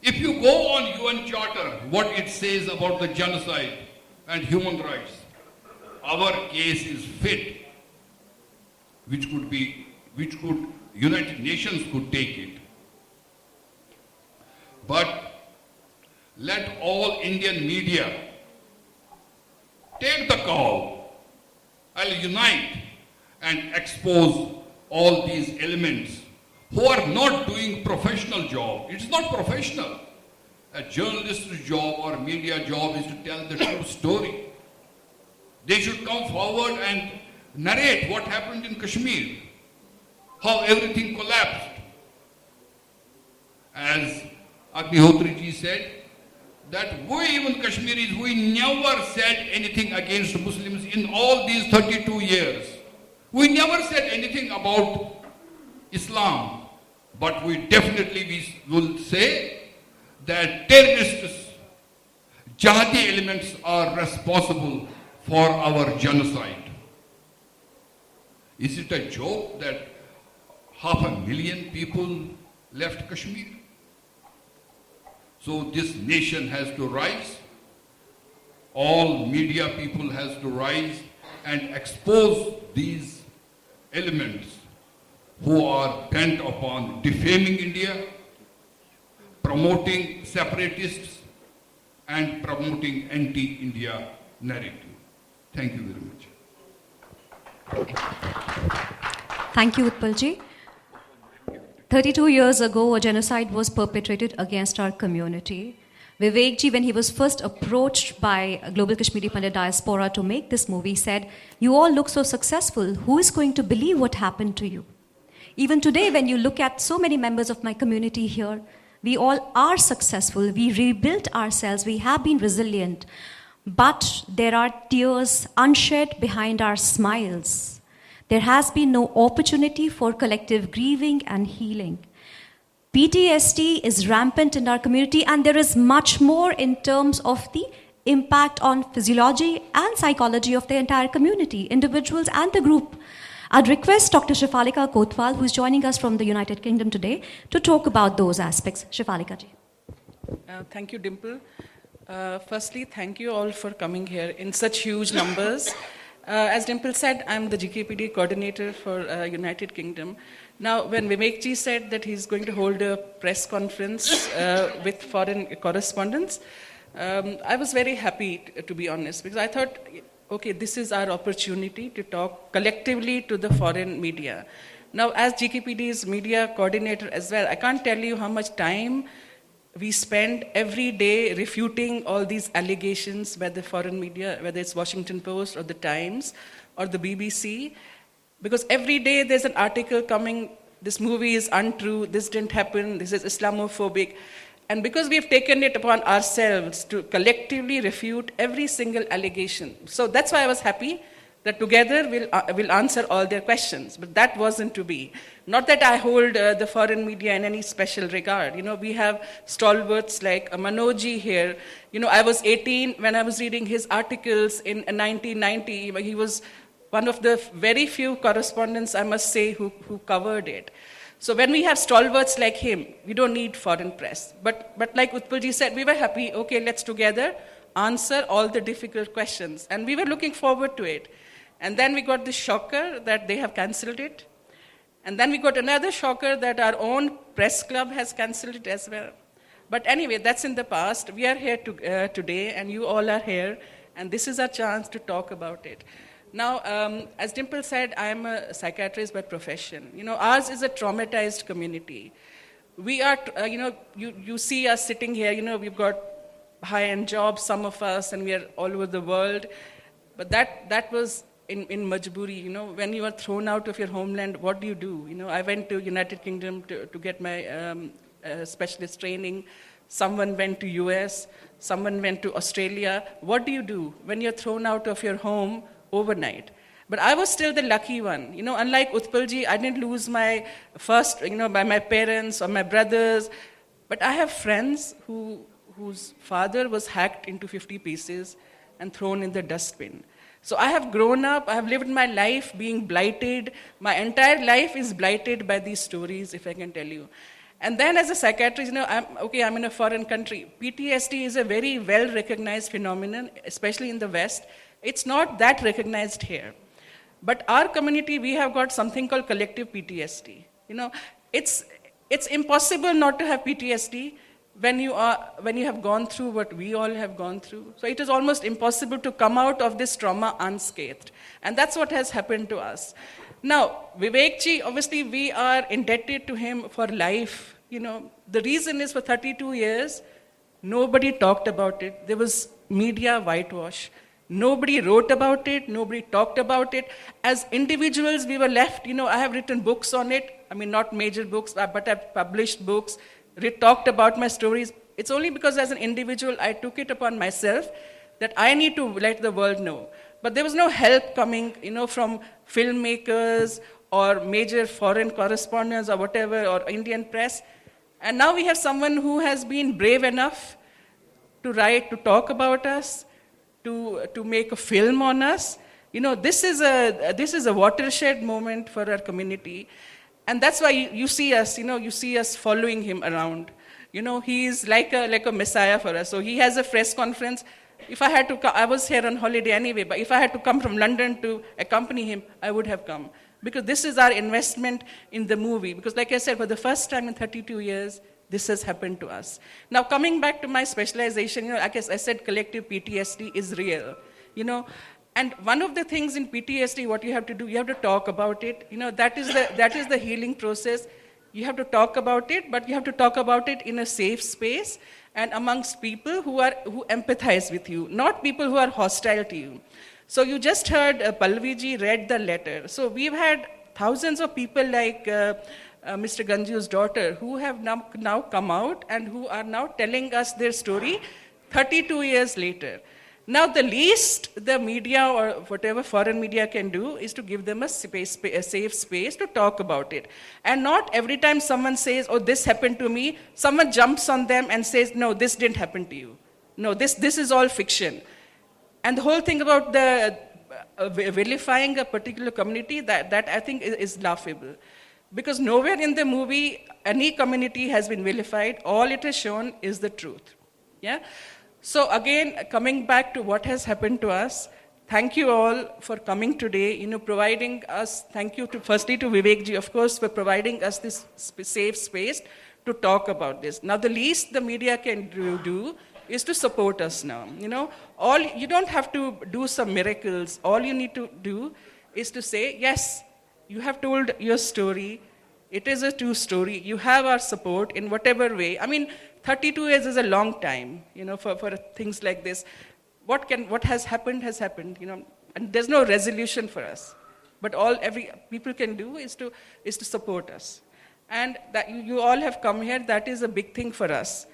If you go on UN Charter, what it says about the genocide and human rights, our case is fit, which could be, which could, United Nations could take it. But let all Indian media take the call. I'll unite and expose all these elements who are not doing professional job. It's not professional. A journalist's job or media job is to tell the true story. They should come forward and narrate what happened in Kashmir, how everything collapsed. As Agnihotri ji said, that we even Kashmiris, we never said anything against Muslims in all these 32 years. We never said anything about Islam, but we definitely we will say that terrorists, jihadi elements are responsible for our genocide. Is it a joke that half a million people left Kashmir? So this nation has to rise. All media people has to rise and expose these elements who are bent upon defaming India, promoting separatists, and promoting anti-India narrative. Thank you very much. Thank you, Utpalji. 32 years ago, a genocide was perpetrated against our community. Vivekji, when he was first approached by Global Kashmiri Pandit Diaspora to make this movie, said, You all look so successful. Who is going to believe what happened to you? Even today, when you look at so many members of my community here, we all are successful. We rebuilt ourselves. We have been resilient. But there are tears unshed behind our smiles. There has been no opportunity for collective grieving and healing. PTSD is rampant in our community, and there is much more in terms of the impact on physiology and psychology of the entire community, individuals and the group. I'd request Dr. Shefalika Kotwal, who's joining us from the United Kingdom today, to talk about those aspects. Shefalika ji. Uh, thank you, Dimple. Uh, firstly, thank you all for coming here in such huge numbers. Uh, as Dimple said, I'm the GKPD coordinator for uh, United Kingdom. Now, when Vivekji said that he's going to hold a press conference uh, with foreign correspondents, um, I was very happy, t- to be honest, because I thought, okay, this is our opportunity to talk collectively to the foreign media. Now, as GKPD's media coordinator as well, I can't tell you how much time we spend every day refuting all these allegations by the foreign media, whether it's Washington Post or the Times or the BBC, because every day there's an article coming, this movie is untrue, this didn't happen, this is Islamophobic. And because we've taken it upon ourselves to collectively refute every single allegation. So that's why I was happy that together we'll, uh, we'll answer all their questions. But that wasn't to be. Not that I hold uh, the foreign media in any special regard. You know, we have stalwarts like uh, Manoji here. You know, I was 18 when I was reading his articles in 1990. He was one of the very few correspondents, I must say, who, who covered it. So when we have stalwarts like him, we don't need foreign press. But, but like Utpalji said, we were happy, okay, let's together answer all the difficult questions. And we were looking forward to it. And then we got this shocker that they have cancelled it. And then we got another shocker that our own press club has cancelled it as well. But anyway, that's in the past. We are here to, uh, today, and you all are here, and this is our chance to talk about it. Now, um, as Dimple said, I am a psychiatrist by profession. You know, ours is a traumatized community. We are, uh, you know, you, you see us sitting here, you know, we've got high end jobs, some of us, and we are all over the world. But that, that was in, in Majburi, you know, when you are thrown out of your homeland, what do you do? You know, I went to United Kingdom to, to get my um, uh, specialist training. Someone went to US, someone went to Australia. What do you do when you're thrown out of your home overnight? But I was still the lucky one. You know, unlike Utpalji, I didn't lose my first, you know, by my parents or my brothers. But I have friends who, whose father was hacked into 50 pieces and thrown in the dustbin. So I have grown up, I have lived my life being blighted. My entire life is blighted by these stories, if I can tell you. And then as a psychiatrist, you know, I'm, okay, I'm in a foreign country. PTSD is a very well recognized phenomenon, especially in the West. It's not that recognized here. But our community, we have got something called collective PTSD. You know, it's, it's impossible not to have PTSD when you, are, when you have gone through what we all have gone through. So it is almost impossible to come out of this trauma unscathed. And that's what has happened to us. Now, Vivekji, obviously, we are indebted to him for life. You know, the reason is for 32 years, nobody talked about it. There was media whitewash. Nobody wrote about it, nobody talked about it. As individuals, we were left, you know, I have written books on it. I mean, not major books, but I've published books talked about my stories. It's only because as an individual I took it upon myself that I need to let the world know. But there was no help coming, you know, from filmmakers or major foreign correspondents or whatever, or Indian press. And now we have someone who has been brave enough to write, to talk about us, to, to make a film on us. You know, this is, a, this is a watershed moment for our community. And that's why you, you, see us, you know, you see us following him around. You know, he's like a, like a messiah for us. So he has a press conference. If I had to come, I was here on holiday anyway, but if I had to come from London to accompany him, I would have come. Because this is our investment in the movie. Because, like I said, for the first time in 32 years, this has happened to us. Now, coming back to my specialization, you know, like I said, collective PTSD is real. You know, and one of the things in PTSD, what you have to do, you have to talk about it. You know, that is the, that is the healing process. You have to talk about it, but you have to talk about it in a safe space and amongst people who, are, who empathize with you, not people who are hostile to you. So you just heard uh, Pallaviji read the letter. So we've had thousands of people like uh, uh, Mr. Ganju's daughter who have now, now come out and who are now telling us their story 32 years later. Now, the least the media or whatever foreign media can do is to give them a, space, a safe space to talk about it. And not every time someone says, Oh, this happened to me, someone jumps on them and says, No, this didn't happen to you. No, this, this is all fiction. And the whole thing about the uh, vilifying a particular community, that, that I think is, is laughable. Because nowhere in the movie any community has been vilified, all it has shown is the truth. Yeah? So again, coming back to what has happened to us, thank you all for coming today, you know, providing us, thank you to, firstly to Vivekji, of course, for providing us this safe space to talk about this. Now, the least the media can do, is to support us now. You know, all, you don't have to do some miracles. All you need to do is to say, yes, you have told your story. It is a true story. You have our support in whatever way. I mean, 32 years is a long time, you know, for, for things like this. What, can, what has happened has happened, you know, and there's no resolution for us. But all every people can do is to, is to support us. And that you, you all have come here, that is a big thing for us.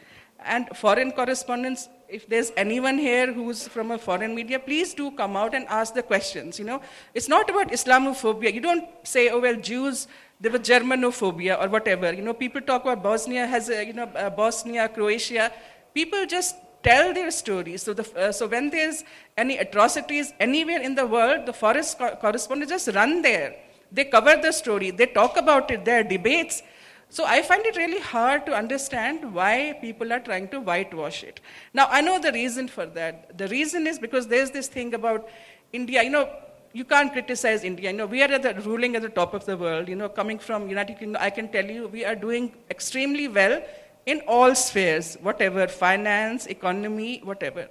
And foreign correspondents, if there's anyone here who's from a foreign media, please do come out and ask the questions. You know, it's not about Islamophobia. You don't say, oh well, Jews, there was Germanophobia or whatever. You know, people talk about Bosnia has, a, you know, uh, Bosnia, Croatia. People just tell their stories. So, the, uh, so when there's any atrocities anywhere in the world, the forest co- correspondents just run there. They cover the story. They talk about it. There are debates. So I find it really hard to understand why people are trying to whitewash it. Now, I know the reason for that. The reason is because there's this thing about India, you know, you can't criticize India. You know, we are at the, ruling at the top of the world. You know, coming from United Kingdom, I can tell you we are doing extremely well in all spheres, whatever, finance, economy, whatever.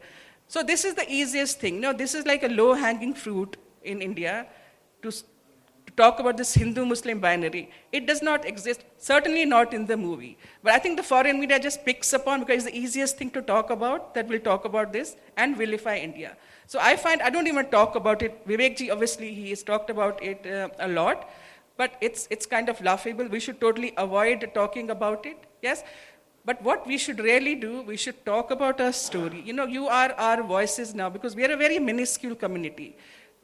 So this is the easiest thing. You know, this is like a low-hanging fruit in India to to talk about this Hindu Muslim binary. It does not exist, certainly not in the movie. But I think the foreign media just picks upon because it's the easiest thing to talk about that we'll talk about this and vilify India. So I find I don't even talk about it. Vivekji, obviously, he has talked about it uh, a lot, but it's, it's kind of laughable. We should totally avoid talking about it, yes? But what we should really do, we should talk about our story. You know, you are our voices now because we are a very minuscule community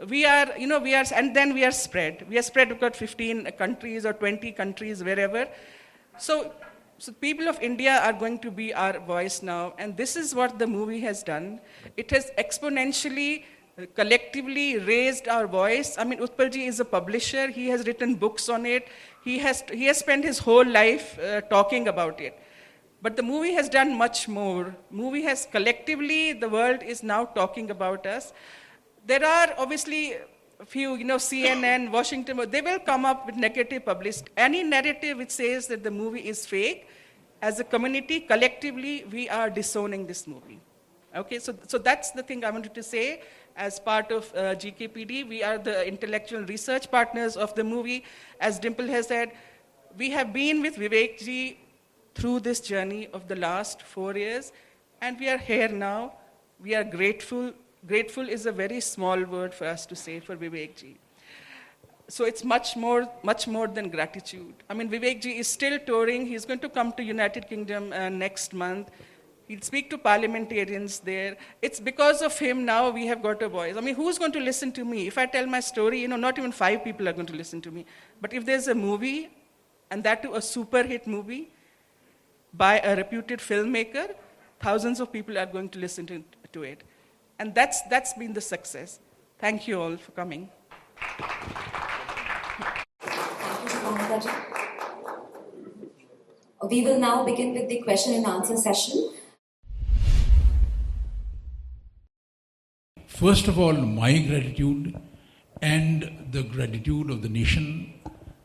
we are, you know, we are, and then we are spread. We are spread across 15 countries or 20 countries, wherever. So, so people of India are going to be our voice now, and this is what the movie has done. It has exponentially, collectively raised our voice. I mean, Utpalji is a publisher. He has written books on it. He has, he has spent his whole life uh, talking about it. But the movie has done much more. Movie has collectively, the world is now talking about us there are obviously few, you know, CNN, Washington, they will come up with negative publicity. Any narrative which says that the movie is fake, as a community, collectively, we are disowning this movie. Okay, so, so that's the thing I wanted to say. As part of uh, GKPD, we are the intellectual research partners of the movie. As Dimple has said, we have been with Vivekji through this journey of the last four years, and we are here now. We are grateful Grateful is a very small word for us to say for Vivekji. So it's much more, much more than gratitude. I mean, Vivekji is still touring. He's going to come to United Kingdom uh, next month. He'll speak to parliamentarians there. It's because of him now we have got a voice. I mean, who's going to listen to me? If I tell my story, you know, not even five people are going to listen to me. But if there's a movie, and that too a super hit movie by a reputed filmmaker, thousands of people are going to listen to, to it. And that's, that's been the success. Thank you all for coming. We will now begin with the question and answer session. First of all, my gratitude and the gratitude of the nation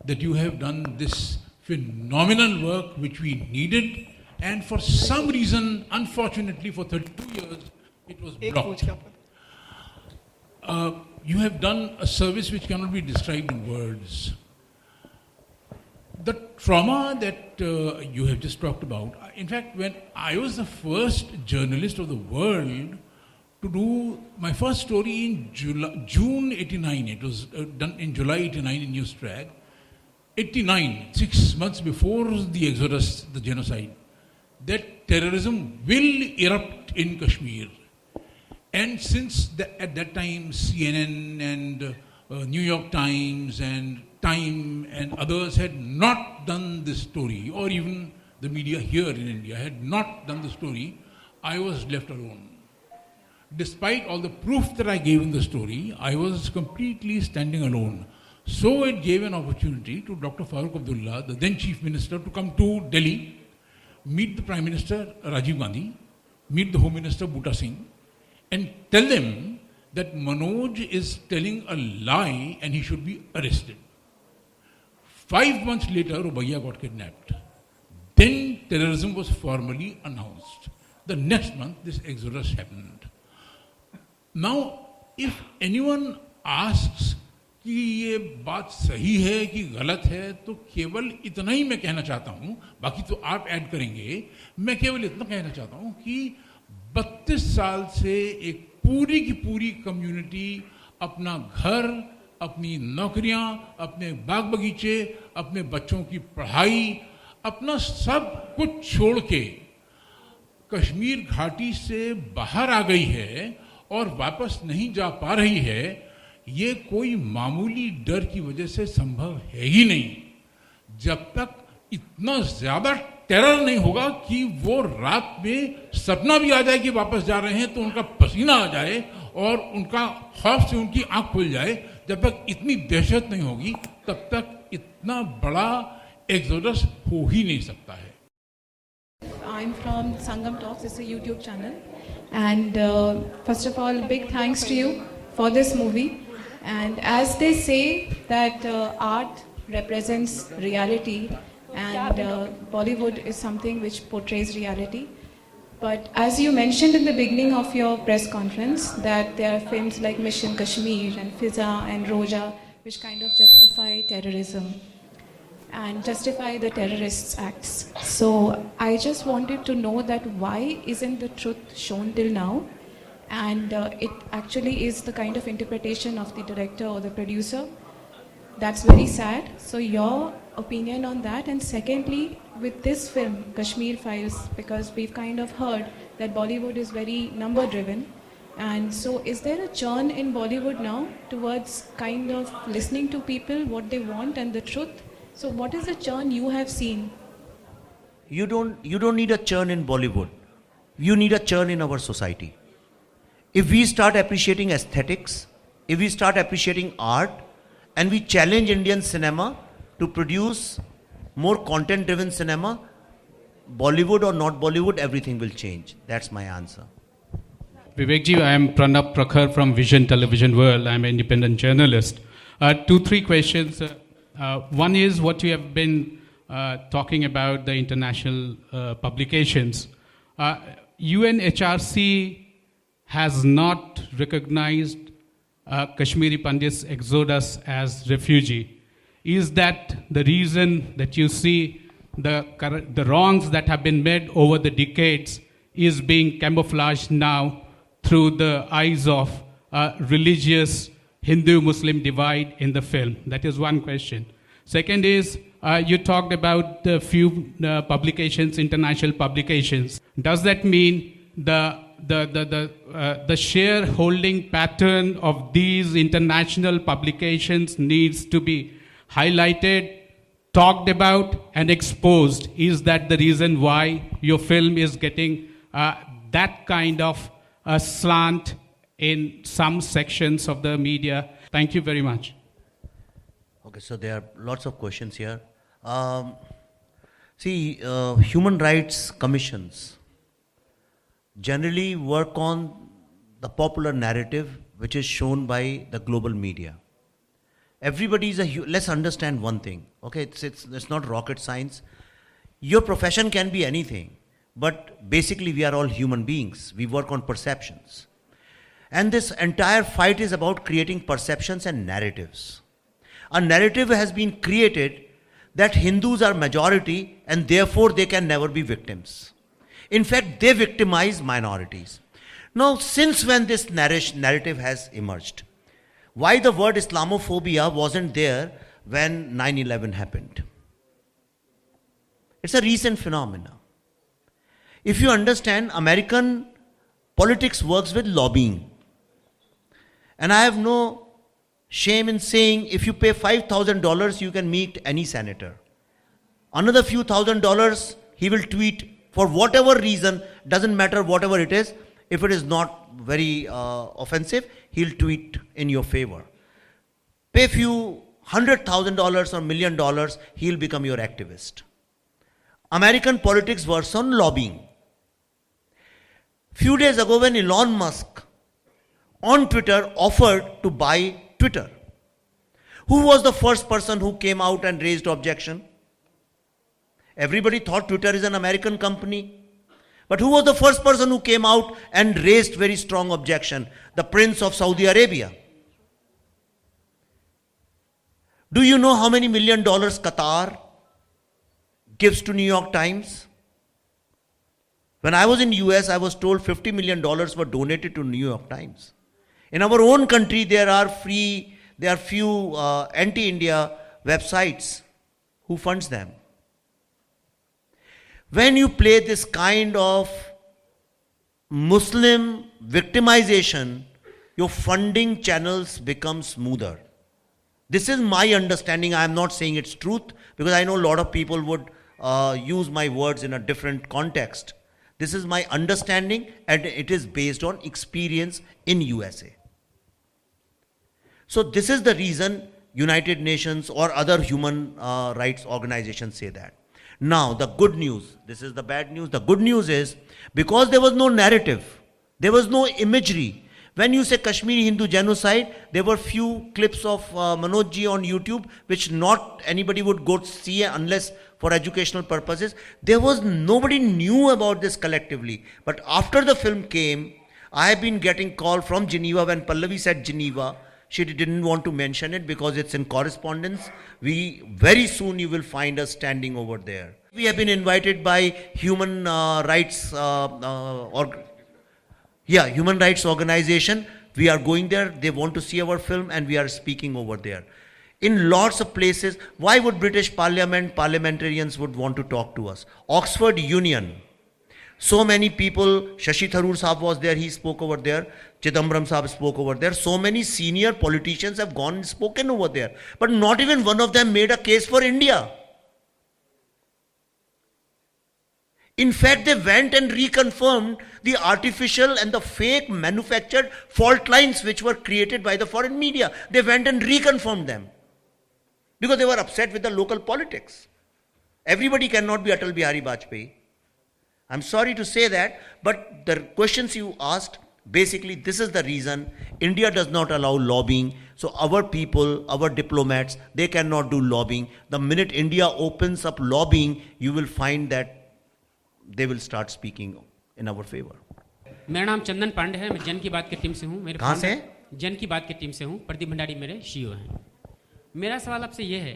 that you have done this phenomenal work which we needed and for some reason, unfortunately, for 32 years, it was blocked. Uh, you have done a service which cannot be described in words. The trauma that uh, you have just talked about, in fact, when I was the first journalist of the world to do my first story in July, June 89, it was uh, done in July 89 in Newstrack, 89, six months before the exodus, the genocide, that terrorism will erupt in Kashmir and since the, at that time, CNN and uh, New York Times and Time and others had not done this story, or even the media here in India had not done the story, I was left alone. Despite all the proof that I gave in the story, I was completely standing alone. So it gave an opportunity to Dr. Farooq Abdullah, the then Chief Minister, to come to Delhi, meet the Prime Minister Rajiv Gandhi, meet the Home Minister Buta Singh and tell them that Manoj is telling a lie and he should be arrested. Five months later, Ubaya got kidnapped. Then terrorism was formally announced. The next month, this exodus happened. Now, if anyone asks कि ये बात सही है कि गलत है तो केवल इतना ही मैं कहना चाहता हूँ बाकी तो आप ऐड करेंगे मैं केवल इतना कहना चाहता हूँ कि बत्तीस साल से एक पूरी की पूरी कम्युनिटी अपना घर, अपनी नौकरियाँ, अपने बाग बगीचे, अपने बच्चों की पढ़ाई, अपना सब कुछ छोड़ के कश्मीर घाटी से बाहर आ गई है और वापस नहीं जा पा रही है, ये कोई मामूली डर की वजह से संभव है ही नहीं। जब तक इतना ज़्यादा टेरर नहीं होगा कि वो रात में सपना भी आ जाए कि वापस जा रहे हैं तो उनका पसीना आ जाए और उनका खौफ से उनकी आँख खुल जाए। जब तक इतनी दहशत नहीं होगी, तब तक इतना बड़ा एक्सोडस हो ही नहीं सकता है। I am from Sangam talks is YouTube channel and and uh, Bollywood is something which portrays reality. But as you mentioned in the beginning of your press conference, that there are films like Mission Kashmir and Fiza and Roja which kind of justify terrorism and justify the terrorists' acts. So I just wanted to know that why isn't the truth shown till now? and uh, it actually is the kind of interpretation of the director or the producer. That's very sad. So, your opinion on that, and secondly, with this film, Kashmir Files, because we've kind of heard that Bollywood is very number driven. And so, is there a churn in Bollywood now towards kind of listening to people what they want and the truth? So, what is the churn you have seen? You don't, you don't need a churn in Bollywood. You need a churn in our society. If we start appreciating aesthetics, if we start appreciating art, and we challenge Indian cinema to produce more content driven cinema, Bollywood or not Bollywood, everything will change. That's my answer. Vivekji, I am Pranab Prakhar from Vision Television World. I'm an independent journalist. Uh, two, three questions. Uh, one is what you have been uh, talking about the international uh, publications. UNHRC uh, has not recognized uh, Kashmiri Pandits' exodus as refugee. Is that the reason that you see the, the wrongs that have been made over the decades is being camouflaged now through the eyes of a religious Hindu-Muslim divide in the film? That is one question. Second is, uh, you talked about the few uh, publications, international publications. Does that mean the the, the, the, uh, the shareholding pattern of these international publications needs to be highlighted, talked about, and exposed. Is that the reason why your film is getting uh, that kind of a slant in some sections of the media? Thank you very much. Okay, so there are lots of questions here. Um, see, uh, human rights commissions generally work on the popular narrative which is shown by the global media. Everybody is a, let's understand one thing, okay? It's, it's, it's not rocket science. Your profession can be anything, but basically we are all human beings. We work on perceptions. And this entire fight is about creating perceptions and narratives. A narrative has been created that Hindus are majority and therefore they can never be victims. In fact, they victimize minorities. Now, since when this narrative has emerged? Why the word Islamophobia wasn't there when 9 11 happened? It's a recent phenomenon. If you understand, American politics works with lobbying. And I have no shame in saying if you pay $5,000, you can meet any senator. Another few thousand dollars, he will tweet for whatever reason, doesn't matter whatever it is, if it is not very uh, offensive, he'll tweet in your favor. Pay few hundred thousand dollars or million dollars, he'll become your activist. American politics works on lobbying. Few days ago, when Elon Musk on Twitter offered to buy Twitter, who was the first person who came out and raised objection? Everybody thought Twitter is an American company. But who was the first person who came out and raised very strong objection? The Prince of Saudi Arabia. Do you know how many million dollars Qatar gives to New York Times? When I was in US, I was told 50 million dollars were donated to New York Times. In our own country, there are free, there are few uh, anti-India websites. Who funds them? When you play this kind of Muslim victimization, your funding channels become smoother. This is my understanding. I am not saying it's truth because I know a lot of people would uh, use my words in a different context. This is my understanding and it is based on experience in USA. So this is the reason United Nations or other human uh, rights organizations say that. Now the good news, this is the bad news. The good news is because there was no narrative, there was no imagery, when you say Kashmiri Hindu genocide, there were few clips of uh, Manoj ji on YouTube, which not anybody would go see unless for educational purposes. There was nobody knew about this collectively. But after the film came, I have been getting call from Geneva when Pallavi said Geneva. She didn't want to mention it because it's in correspondence. We very soon you will find us standing over there. We have been invited by human uh, rights uh, uh or yeah, human rights organization. We are going there. They want to see our film and we are speaking over there. In lots of places, why would British Parliament, parliamentarians would want to talk to us? Oxford Union. So many people, Shashi Tharoor Saab was there, he spoke over there. Chidambaram Saab spoke over there. So many senior politicians have gone and spoken over there. But not even one of them made a case for India. In fact, they went and reconfirmed the artificial and the fake manufactured fault lines which were created by the foreign media. They went and reconfirmed them because they were upset with the local politics. Everybody cannot be Atal Bihari Vajpayee. I'm sorry to say that, but the questions you asked, basically, this is the reason India does not allow lobbying. So, our people, our diplomats, they cannot do lobbying. The minute India opens up lobbying, you will find that they will start speaking in our favor. मेरा नाम चंदन पांडे है मैं जन की बात की team से हूँ। मेरे कहाँ से? जन की बात की टीम से हूँ। प्रदीप भंडारी मेरे शीओ हैं। मेरा सवाल आपसे यह है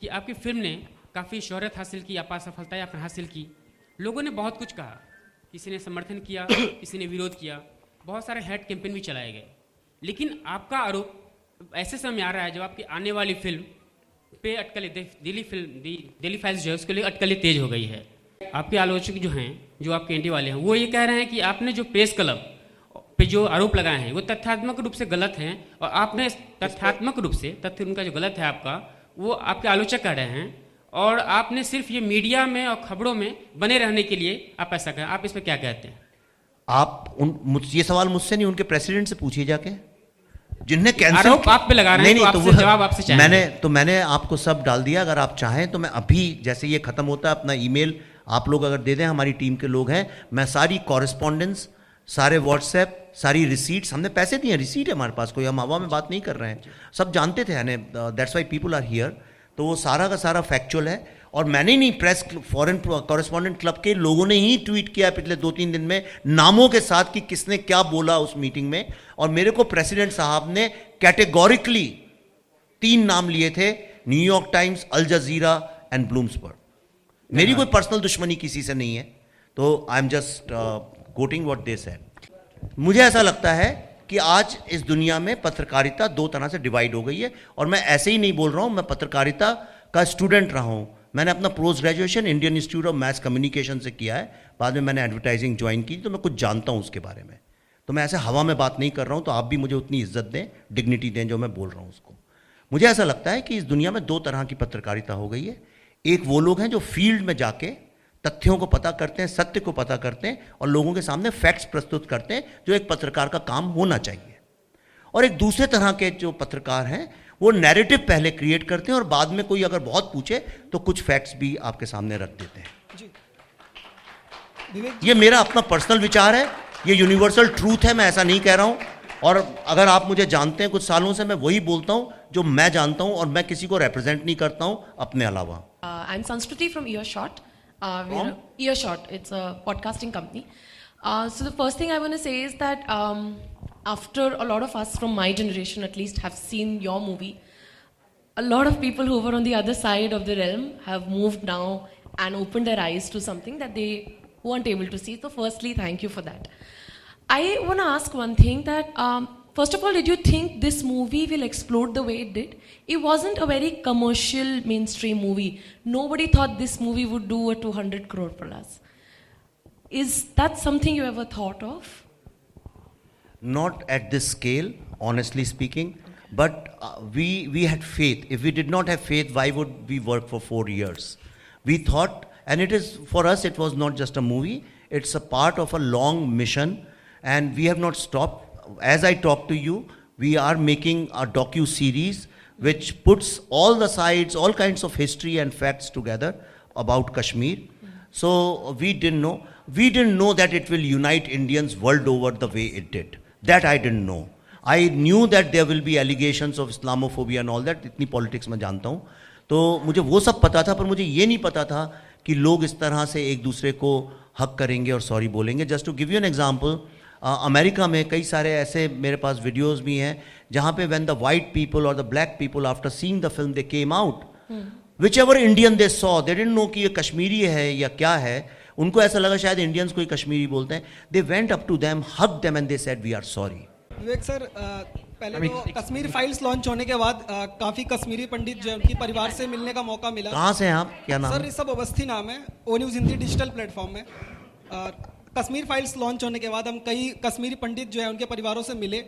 कि आपकी फ़िल्म ने काफ़ी शोहरत हासिल की अपार सफलता आपने हासिल की। लोगों ने बहुत कुछ कहा। किसी ने समर्थन किया किसी ने विरोध किया। बहुत सारे हेड कैंपेन भी चलाए गए। लेकिन आपका आरोप ऐसे समय आ रहा है जब आपकी आने वाली फ़िल्म पे अटकलें दिल्ली फ़िल्म दिल्ली फाइल्स जो है उसके लिए अटकलें तेज हो गई है। आपके आलोचक जो हैं जो आपके एंटी वाले हैं वो ये कह रहे हैं कि आपने जो प्रेस क्लब पे जो आरोप लगाए हैं वो तथ्यात्मक रूप से गलत हैं और आपने तथ्यात्मक रूप से तथ्य उनका जो गलत है आपका वो आपके आलोचक कह रहे हैं और आपने सिर्फ़ ये मीडिया में और खबरों में बने रहने के लिए आप ऐसा कहें। आप इस पर क्या कहते हैं? आप उन ये सवाल मुझसे नहीं उनके प्रेसिडेंट से पूछिए जाके। जिन्हें कैंसिल आरोप आप पे लगा रहे हैं नहीं, नहीं, तो, तो जवाब आपसे मैंने तो मैंने आपको सब डाल दिया। अगर आप चाहें तो मैं अभी जैसे ये खत्म होता है अपना ईमेल आप लोग अगर दे दें, हमारी टीम के लोग हैं, मैं सारी कॉरेस्पॉन्डेंस सारे व्हाट्सएप सारी रिसीट्स हमने पैसे दिए रिसीट है हमारे पास, कोई हम हवा में बात नहीं कर रहे हैं। सब जानते थे यानी that's why people are here तो वो सारा का सारा फैक्चुअल है। और मैंने नहीं प्रेस फॉरेन कॉरेस्पॉन्डेंट क्लब के लोगों ने ही ट्वीट किया पिछले दो तीन दिन में, नामों के साथ कि किसने क्या बोला उस मीटिंग में। और मेरे को प्रेसिडेंट साहब ने कैटेगोरिकली तीन नाम लिए थे New York Times Al Jazeera and Bloomsbury मेरी कोई पर्सनल दुश्मनी किसी से नहीं है तो I am just quoting what this है मुझे ऐसा लगता है कि आज इस दुनिया में पत्रकारिता दो तरह से डिवाइड हो गई है और मैं ऐसे ही नहीं बोल रहा हूँ मैं पत्रकारिता का स्टूडेंट रहा हूँ। मैंने अपना post graduation Indian Institute of Mass Communication से किया है बाद में मैंने एडवर्टाइजिंग ज्वाइन की तो मैं कुछ जानता हूँ उसके बारे में। तो मैं ऐसे हवा में बात नहीं कर रहा हूँ तो आप भी मुझे उतनी इज़्ज़त दें डिग्निटी दें जो मैं बोल रहा हूँ उसको। मुझे ऐसा लगता है कि इस दुनिया में दो तरह की पत्रकारिता हो गई है एक वो लोग हैं जो फ़ील्ड में जाके तथ्यों को पता करते हैं सत्य को पता करते हैं और लोगों के सामने फैक्ट्स प्रस्तुत करते हैं जो एक पत्रकार का काम होना चाहिए। और एक दूसरे तरह के जो पत्रकार हैं वो नैरेटिव पहले क्रिएट करते हैं और बाद में कोई अगर बहुत पूछे तो कुछ फैक्ट्स भी आपके सामने रख देते हैं। ये मेरा अपना पर्सनल विचार है ये यूनिवर्सल ट्रूथ है मैं ऐसा नहीं कह रहा हूँ। और अगर आप मुझे जानते हैं कुछ सालों से मैं वही बोलता हूँ जो मैं जानता हूँ और मैं किसी को रिप्रेजेंट नहीं करता हूँ अपने अलावा। Uh, I'm Sanskriti from Earshot. Uh, From? Earshot. It's a podcasting company. Uh, so the first thing I want to say is that um, after a lot of us from my generation, at least, have seen your movie, a lot of people who were on the other side of the realm have moved now and opened their eyes to something that they weren't able to see. So, firstly, thank you for that. I want to ask one thing that, um, first of all, did you think this movie will explode the way it did? It wasn't a very commercial mainstream movie. Nobody thought this movie would do a 200 crore plus. Is that something you ever thought of? not at this scale, honestly speaking. But uh, we, we had faith. If we did not have faith, why would we work for four years? We thought, and it is for us, it was not just a movie, it's a part of a long mission, and we have not stopped. As I talk to you, we are making a docu series which puts all the sides, all kinds of history and facts together about Kashmir. Mm. So we didn't know. We didn't know that it will unite Indians world over the way it did. That I didn't know. I knew that there will be allegations of Islamophobia and all that. इतनी politics में जानता हूँ तो मुझे वो सब पता था पर मुझे ये नहीं पता था कि लोग इस तरह से एक दूसरे को हक करेंगे और सॉरी बोलेंगे just to give you an example America में कई सारे ऐसे मेरे पास वीडियोस भी हैं जहाँ पे व्हेन द वाइट पीपल और the black people after seeing the film they came out whichever Indian they saw they didn't know कि ये कश्मीरी है या क्या है उनको ऐसा लगा शायद इंडियंस कोई कश्मीरी बोलते हैं। They went up to them hug them and they said we are sorry Vivek sir पहले तो कश्मीर फाइल्स लॉन्च होने के बाद अ, काफ़ी कश्मीरी पंडित जो है, उनकी परिवार से मिलने का मौका मिला। कहाँ से हैं आप? क्या नाम सर है? ऋषभ अवस्थी नाम है O news Hindi digital platform में। और कश्मीर फाइल्स लॉन्च होने के बाद हम कई कश्मीरी पंडित जो है, उनके परिवारों से मिले।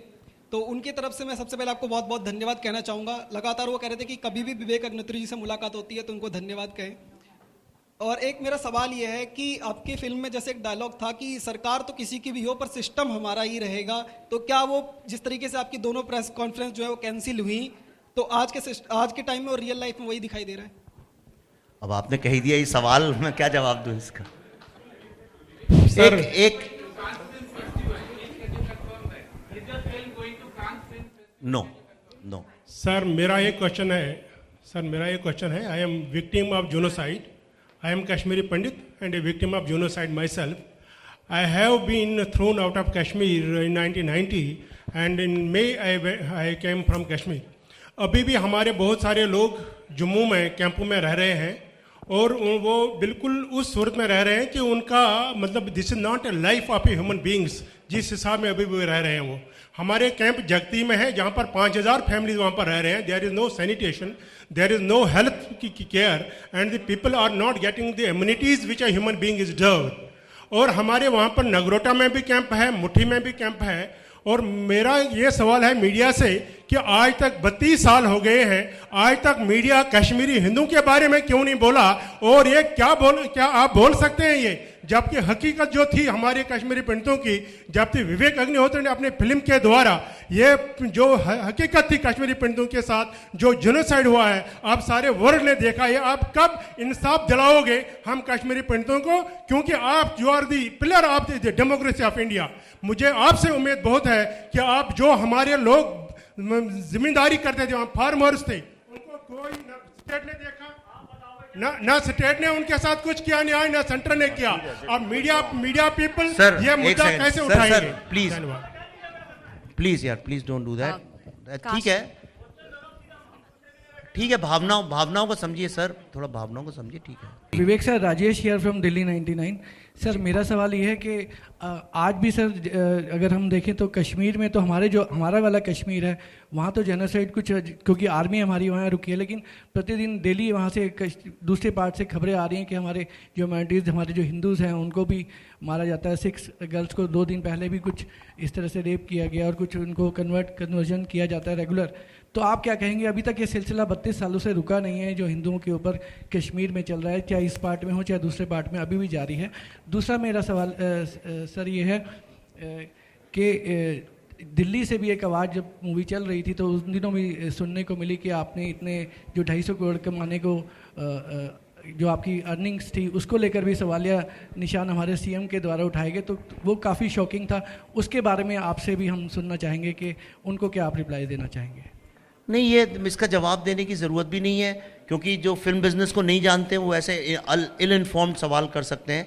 तो उनकी तरफ़ से मैं सबसे पहले आपको बहुत बहुत धन्यवाद कहना चाहूँगा। लगातार वो कह रहे थे कि कभी भी विवेक अग्निहोत्री जी से मुलाकात होती है तो उनको धन्यवाद कहें। और एक मेरा सवाल ये है कि आपकी फ़िल्म में जैसे एक डायलॉग था कि सरकार तो किसी की भी हो, पर सिस्टम हमारा ही रहेगा। तो क्या वो जिस तरीके से आपकी दोनों प्रेस कॉन्फ्रेंस जो है वो कैंसिल हुई? तो आज के आज के टाइम में और रियल लाइफ में वही दिखाई दे रहा है। अब आपने कह दिया ये सवाल, मैं क्या जवाब दूँ इसका? सर- एक, एक। नो नो सर मेरा एक क्वेश्चन है। सर मेरा एक क्वेश्चन है। I am victim of genocide I am Kashmiri Pandit and a victim of genocide myself I have been thrown out of Kashmir in 1990 and in May I I came from Kashmir अभी भी हमारे बहुत सारे लोग जम्मू में कैंपों में रह रहे हैं। और वो बिल्कुल उस सूरत में रह रहे हैं कि उनका मतलब this is not a life of a human beings जिस हिसाब में अभी भी रह रहे हैं वो। हमारे कैंप जगती में है, जहाँ पर पाँच हज़ार फैमिलीज़ वहाँ पर रह रहे हैं। There is no sanitation there is no health की care and the people are not getting the immunities which a human being is deserve और हमारे वहाँ पर नगरोटा में भी कैंप है मुट्ठी में भी कैंप है और मेरा ये सवाल है मीडिया से कि आज तक बत्तीस साल हो गए हैं, आज तक मीडिया कश्मीरी हिंदू के बारे में क्यों नहीं बोला? और ये क्या बोल, क्या आप बोल सकते हैं ये? जबकि हकीकत जो थी हमारे कश्मीरी पंडितों की, जबकि विवेक अग्निहोत्री ने अपने फ़िल्म के द्वारा ये जो हकीकत थी कश्मीरी पंडितों के साथ, जो जेनोसाइड हुआ है, आप सारे वर्ल्ड ने देखा है, आप कब इंसाफ दिलाओगे हम कश्मीरी पंडितों को? क्योंकि आप you are the pillar of the democracy of India मुझे आपसे उम्मीद बहुत है कि आप जो हमारे लोग ज़िम्मेदारी करते थे वहाँ फार्मर्स थे, उनको कोई स्टेट ने देखा ना ना स्टेट ने उनके साथ कुछ किया न्याय ना सेंटर ने किया। और मीडिया मीडिया पीपल सर ये मुद्दा कैसे सर उठाएँगे? सर प्लीज़ प्लीज़ यार प्लीज़ डोंट डू दैट ठीक है। ठीक है भावनाओं भावनाओं को समझिए सर। थोड़ा भावनाओं को समझिए ठीक है। Vivek sir Rajesh here from Delhi 99 sir, मेरा सवाल ये है कि आज भी सर अगर हम देखें तो कश्मीर में तो हमारे जो, हमारा वाला कश्मीर है, वहाँ तो जेनोसाइड कुछ क्योंकि आर्मी हमारी वहाँ रुकी है, लेकिन प्रतिदिन डेली वहाँ से दूसरे पार्ट से खबरें आ रही हैं कि हमारे जो माइनॉरिटीज़ हमारे जो हिंदूज़ हैं, उनको भी मारा जाता है। सिक्स गर्ल्स को दो दिन पहले भी कुछ इस तरह से रेप किया गया और कुछ उनको कन्वर्ट कन्वर्जन किया जाता है रेगुलर तो आप क्या कहेंगे? अभी तक ये सिलसिला बत्तीस सालों से रुका नहीं है जो हिंदुओं के ऊपर कश्मीर में चल रहा है चाहे इस पार्ट में हो चाहे दूसरे पार्ट में अभी भी जारी है। दूसरा मेरा सवाल अ, सर ये है कि दिल्ली से भी एक आवाज़ जब मूवी चल रही थी तो उन दिनों अ, सुनने को मिली कि आपने इतने जो ढाई सौ करोड़ कमाने को अ, अ, जो आपकी अर्निंग्स थी उसको लेकर भी सवालिया निशान हमारे सीएम के द्वारा उठाए गए तो वो काफ़ी शॉकिंग था। उसके बारे में आपसे भी हम सुनना चाहेंगे कि उनको क्या आप रिप्लाई देना चाहेंगे? नहीं, ये इसका जवाब देने की ज़रूरत भी नहीं है, क्योंकि जो फ़िल्म बिज़नेस को नहीं जानते, वो ऐसे इल इन्फॉर्म्ड सवाल कर सकते हैं।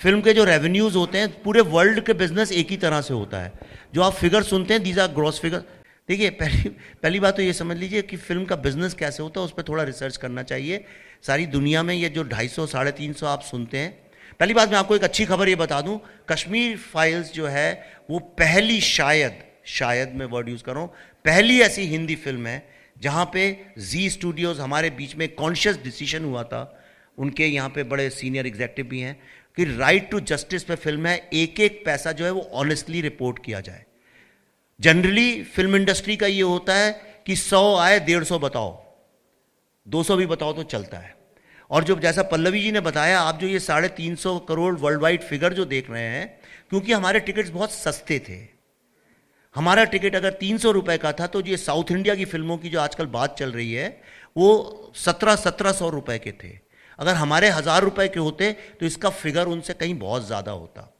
फ़िल्म के जो रेवेन्यूज़ होते हैं, पूरे वर्ल्ड के बिज़नेस एक ही तरह से होता है। जो आप फिगर सुनते हैं दीज आर ग्रॉस फिगर देखिए, पहली पहली बात तो ये समझ लीजिए कि फ़िल्म का बिज़नेस कैसे होता है, उस पर थोड़ा रिसर्च करना चाहिए। सारी दुनिया में ये जो ढाई सौ, साढ़े तीन सौ आप सुनते हैं, पहली बात मैं आपको एक अच्छी खबर ये बता दूँ, कश्मीर फाइल्स जो है, वो पहली शायद शायद मैं वर्ड यूज़ कर रहा हूँ। पहली ऐसी हिंदी फ़िल्म है, जहाँ पे जी स्टूडियोज़ हमारे बीच में कॉन्शियस डिसीज़न हुआ था। उनके यहाँ पे बड़े सीनियर एग्जेक्टिव भी हैं कि राइट टू जस्टिस पे फ़िल्म है एक एक पैसा जो है वो ऑनेस्टली रिपोर्ट किया जाए। जनरली फ़िल्म इंडस्ट्री का ये होता है कि सौ आए, डेढ़ सौ बताओ। दो सौ भी बताओ तो चलता है। और जो जैसा पल्लवी जी ने बताया, आप जो ये साढ़े तीन सौ करोड़ वर्ल्ड वाइड फिगर जो देख रहे हैं, क्योंकि हमारे टिकट्स बहुत सस्ते थे। हमारा टिकट अगर तीन सौ रुपए का था तो ये साउथ इंडिया की फ़िल्मों की जो आजकल बात चल रही है, वो सत्रह सत्रह सौ रुपए के थे। अगर हमारे हज़ार रुपए के होते तो इसका फिगर उनसे कहीं बहुत ज़्यादा होता।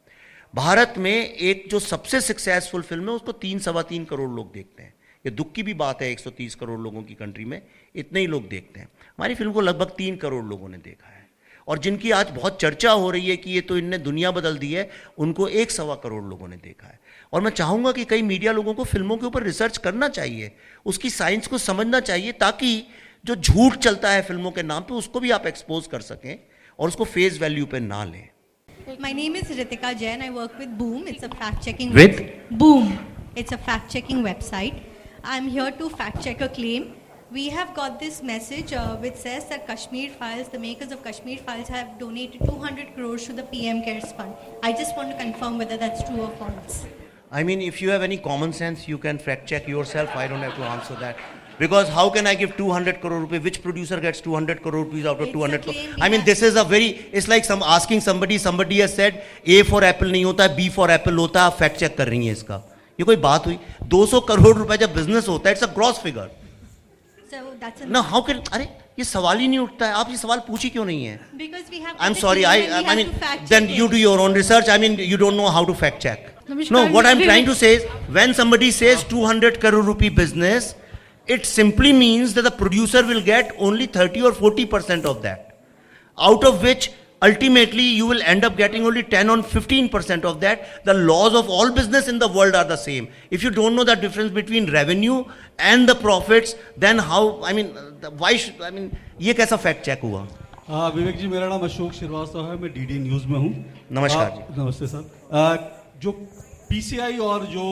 भारत में एक जो सबसे सक्सेसफुल फ़िल्म है, उसको तीन सवा तीन करोड़ लोग देखते हैं। ये दुख की भी बात है 130 करोड़ लोगों की कंट्री में, इतने ही लोग देखते हैं। हमारी फ़िल्म को लगभग तीन करोड़ लोगों ने देखा है। और जिनकी आज बहुत चर्चा हो रही है कि ये तो इनने दुनिया बदल दी है, उनको एक सवा करोड़ लोगों ने देखा है। और मैं चाहूँगा कि कई मीडिया लोगों को फ़िल्मों के ऊपर रिसर्च करना चाहिए उसकी साइंस को समझना चाहिए ताकि जो झूठ चलता है फ़िल्मों के नाम पे उसको भी आप एक्सपोज कर सकें और उसको फेस वैल्यू पे ना लें My name is Ritika Jain. I work with Boom. It's a fact checking With? Boom. It's a fact checking website. I'm here to fact check a claim. We have got this message uh, which says that Kashmir Files, the makers of Kashmir Files, have donated 200 crores to the PM Cares Fund. I just want to confirm whether that's true or false. I mean, if you have any common sense, you can fact check yourself. I don't have to answer that. Because how can I give 200 crore rupees? Which producer gets 200 crore rupees out of 200 crore? I mean, this is a very, it's like some asking somebody, somebody has said, A for apple नहीं होता B for apple होता है, आप fact check कर रही हैं इसका. ये कोई बात हुई 200 करोड़ रुपए जब बिज़नेस होता है it's a gross figure So that's a ना हाउ कैन अरे ये सवाल ही नहीं उठता है आप ये सवाल पूछी क्यों नहीं है I am sorry I I mean then do your own research i mean you don't know how to fact check Namaskar, no what i'm trying to say is when somebody says 200 crore rupee business it simply means that the producer will get only 30 or 40 percent of that out of which ultimately you will end up getting only 10 or 15 percent of that the laws of all business in the world are the same if you don't know the difference between revenue and the profits then how i mean why should i mean ये कैसा fact check हुआ हाँ विवेक जी मेरा नाम अशोक श्रीवास्तव है मैं DD news में हूँ नमस्कार आ, नमस्ते सर जो पीसीआई और जो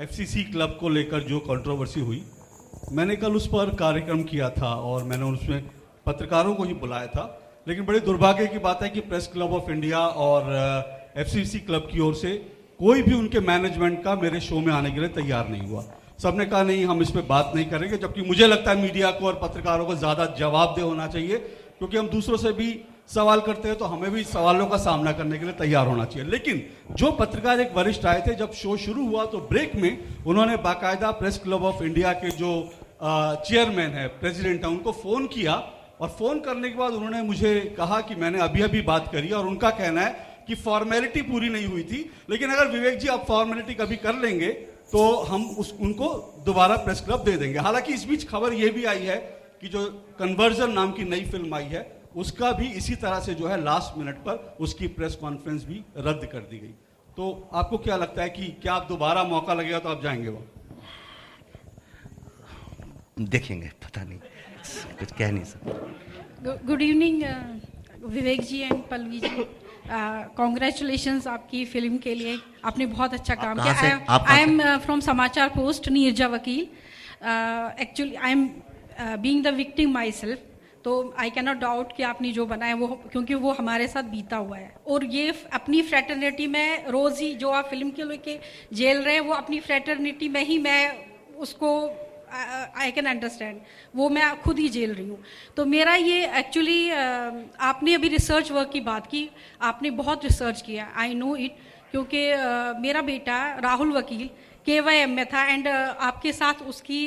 एफसीसी क्लब को लेकर जो कंट्रोवर्सी हुई, मैंने कल उस पर कार्यक्रम किया था और मैंने उसमें पत्रकारों को ही बुलाया था। लेकिन बड़े दुर्भाग्य की बात है कि प्रेस क्लब ऑफ़ इंडिया और एफसीसी क्लब की ओर से कोई भी उनके मैनेजमेंट का मेरे शो में आने के लिए तैयार नहीं हुआ। सबने कहा, नहीं, हम इस पर बात नहीं करेंगे। जबकि मुझे लगता है मीडिया को और पत्रकारों को ज़्यादा जवाबदेह होना चाहिए, क्योंकि हम दूसरों से भी सवाल करते हैं तो हमें भी सवालों का सामना करने के लिए तैयार होना चाहिए। लेकिन जो पत्रकार एक वरिष्ठ आए थे, जब शो शुरू हुआ तो ब्रेक में उन्होंने बाकायदा प्रेस क्लब ऑफ़ इंडिया के जो चेयरमैन है, प्रेसिडेंट है, उनको फ़ोन किया और फ़ोन करने के बाद उन्होंने मुझे कहा कि मैंने अभी अभी बात करी और उनका कहना है कि फॉर्मेलिटी पूरी नहीं हुई थी, लेकिन अगर विवेक जी आप फॉर्मेलिटी कभी कर लेंगे तो हम उस, उनको दोबारा प्रेस क्लब दे देंगे। हालाँकि इस बीच खबर यह भी आई है कि जो कन्वर्जन नाम की नई फ़िल्म आई है उसका भी इसी तरह से जो है लास्ट मिनट पर उसकी प्रेस कॉन्फ्रेंस भी रद्द कर दी गई। तो आपको क्या लगता है कि क्या आप दोबारा मौका लगेगा तो आप जाएँगे वहाँ? देखेंगे पता नहीं। कुछ कह नहीं सकते। Good evening Vivek ji and Pallavi ji congratulation आपकी फ़िल्म के लिए। आपने बहुत अच्छा काम किया। I am from Samachar Post Neerja Vakil actually I am being the victim myself तो आई कैनॉट डाउट कि आपने जो बनाया वो, क्योंकि वो हमारे साथ बीता हुआ है। और ये अपनी फ्रेटर्निटी में रोज ही जो आप फ़िल्म के लेके जेल रहे हैं, वो अपनी फ्रेटर्निटी में ही मैं उसको आई कैन अंडरस्टैंड वो मैं खुद ही जेल रही हूँ। तो मेरा ये एक्चुअली आपने अभी रिसर्च वर्क की बात की, आपने बहुत रिसर्च किया आई नो इट क्योंकि मेरा बेटा राहुल वकील के वाई एम में था एंड आपके साथ उसकी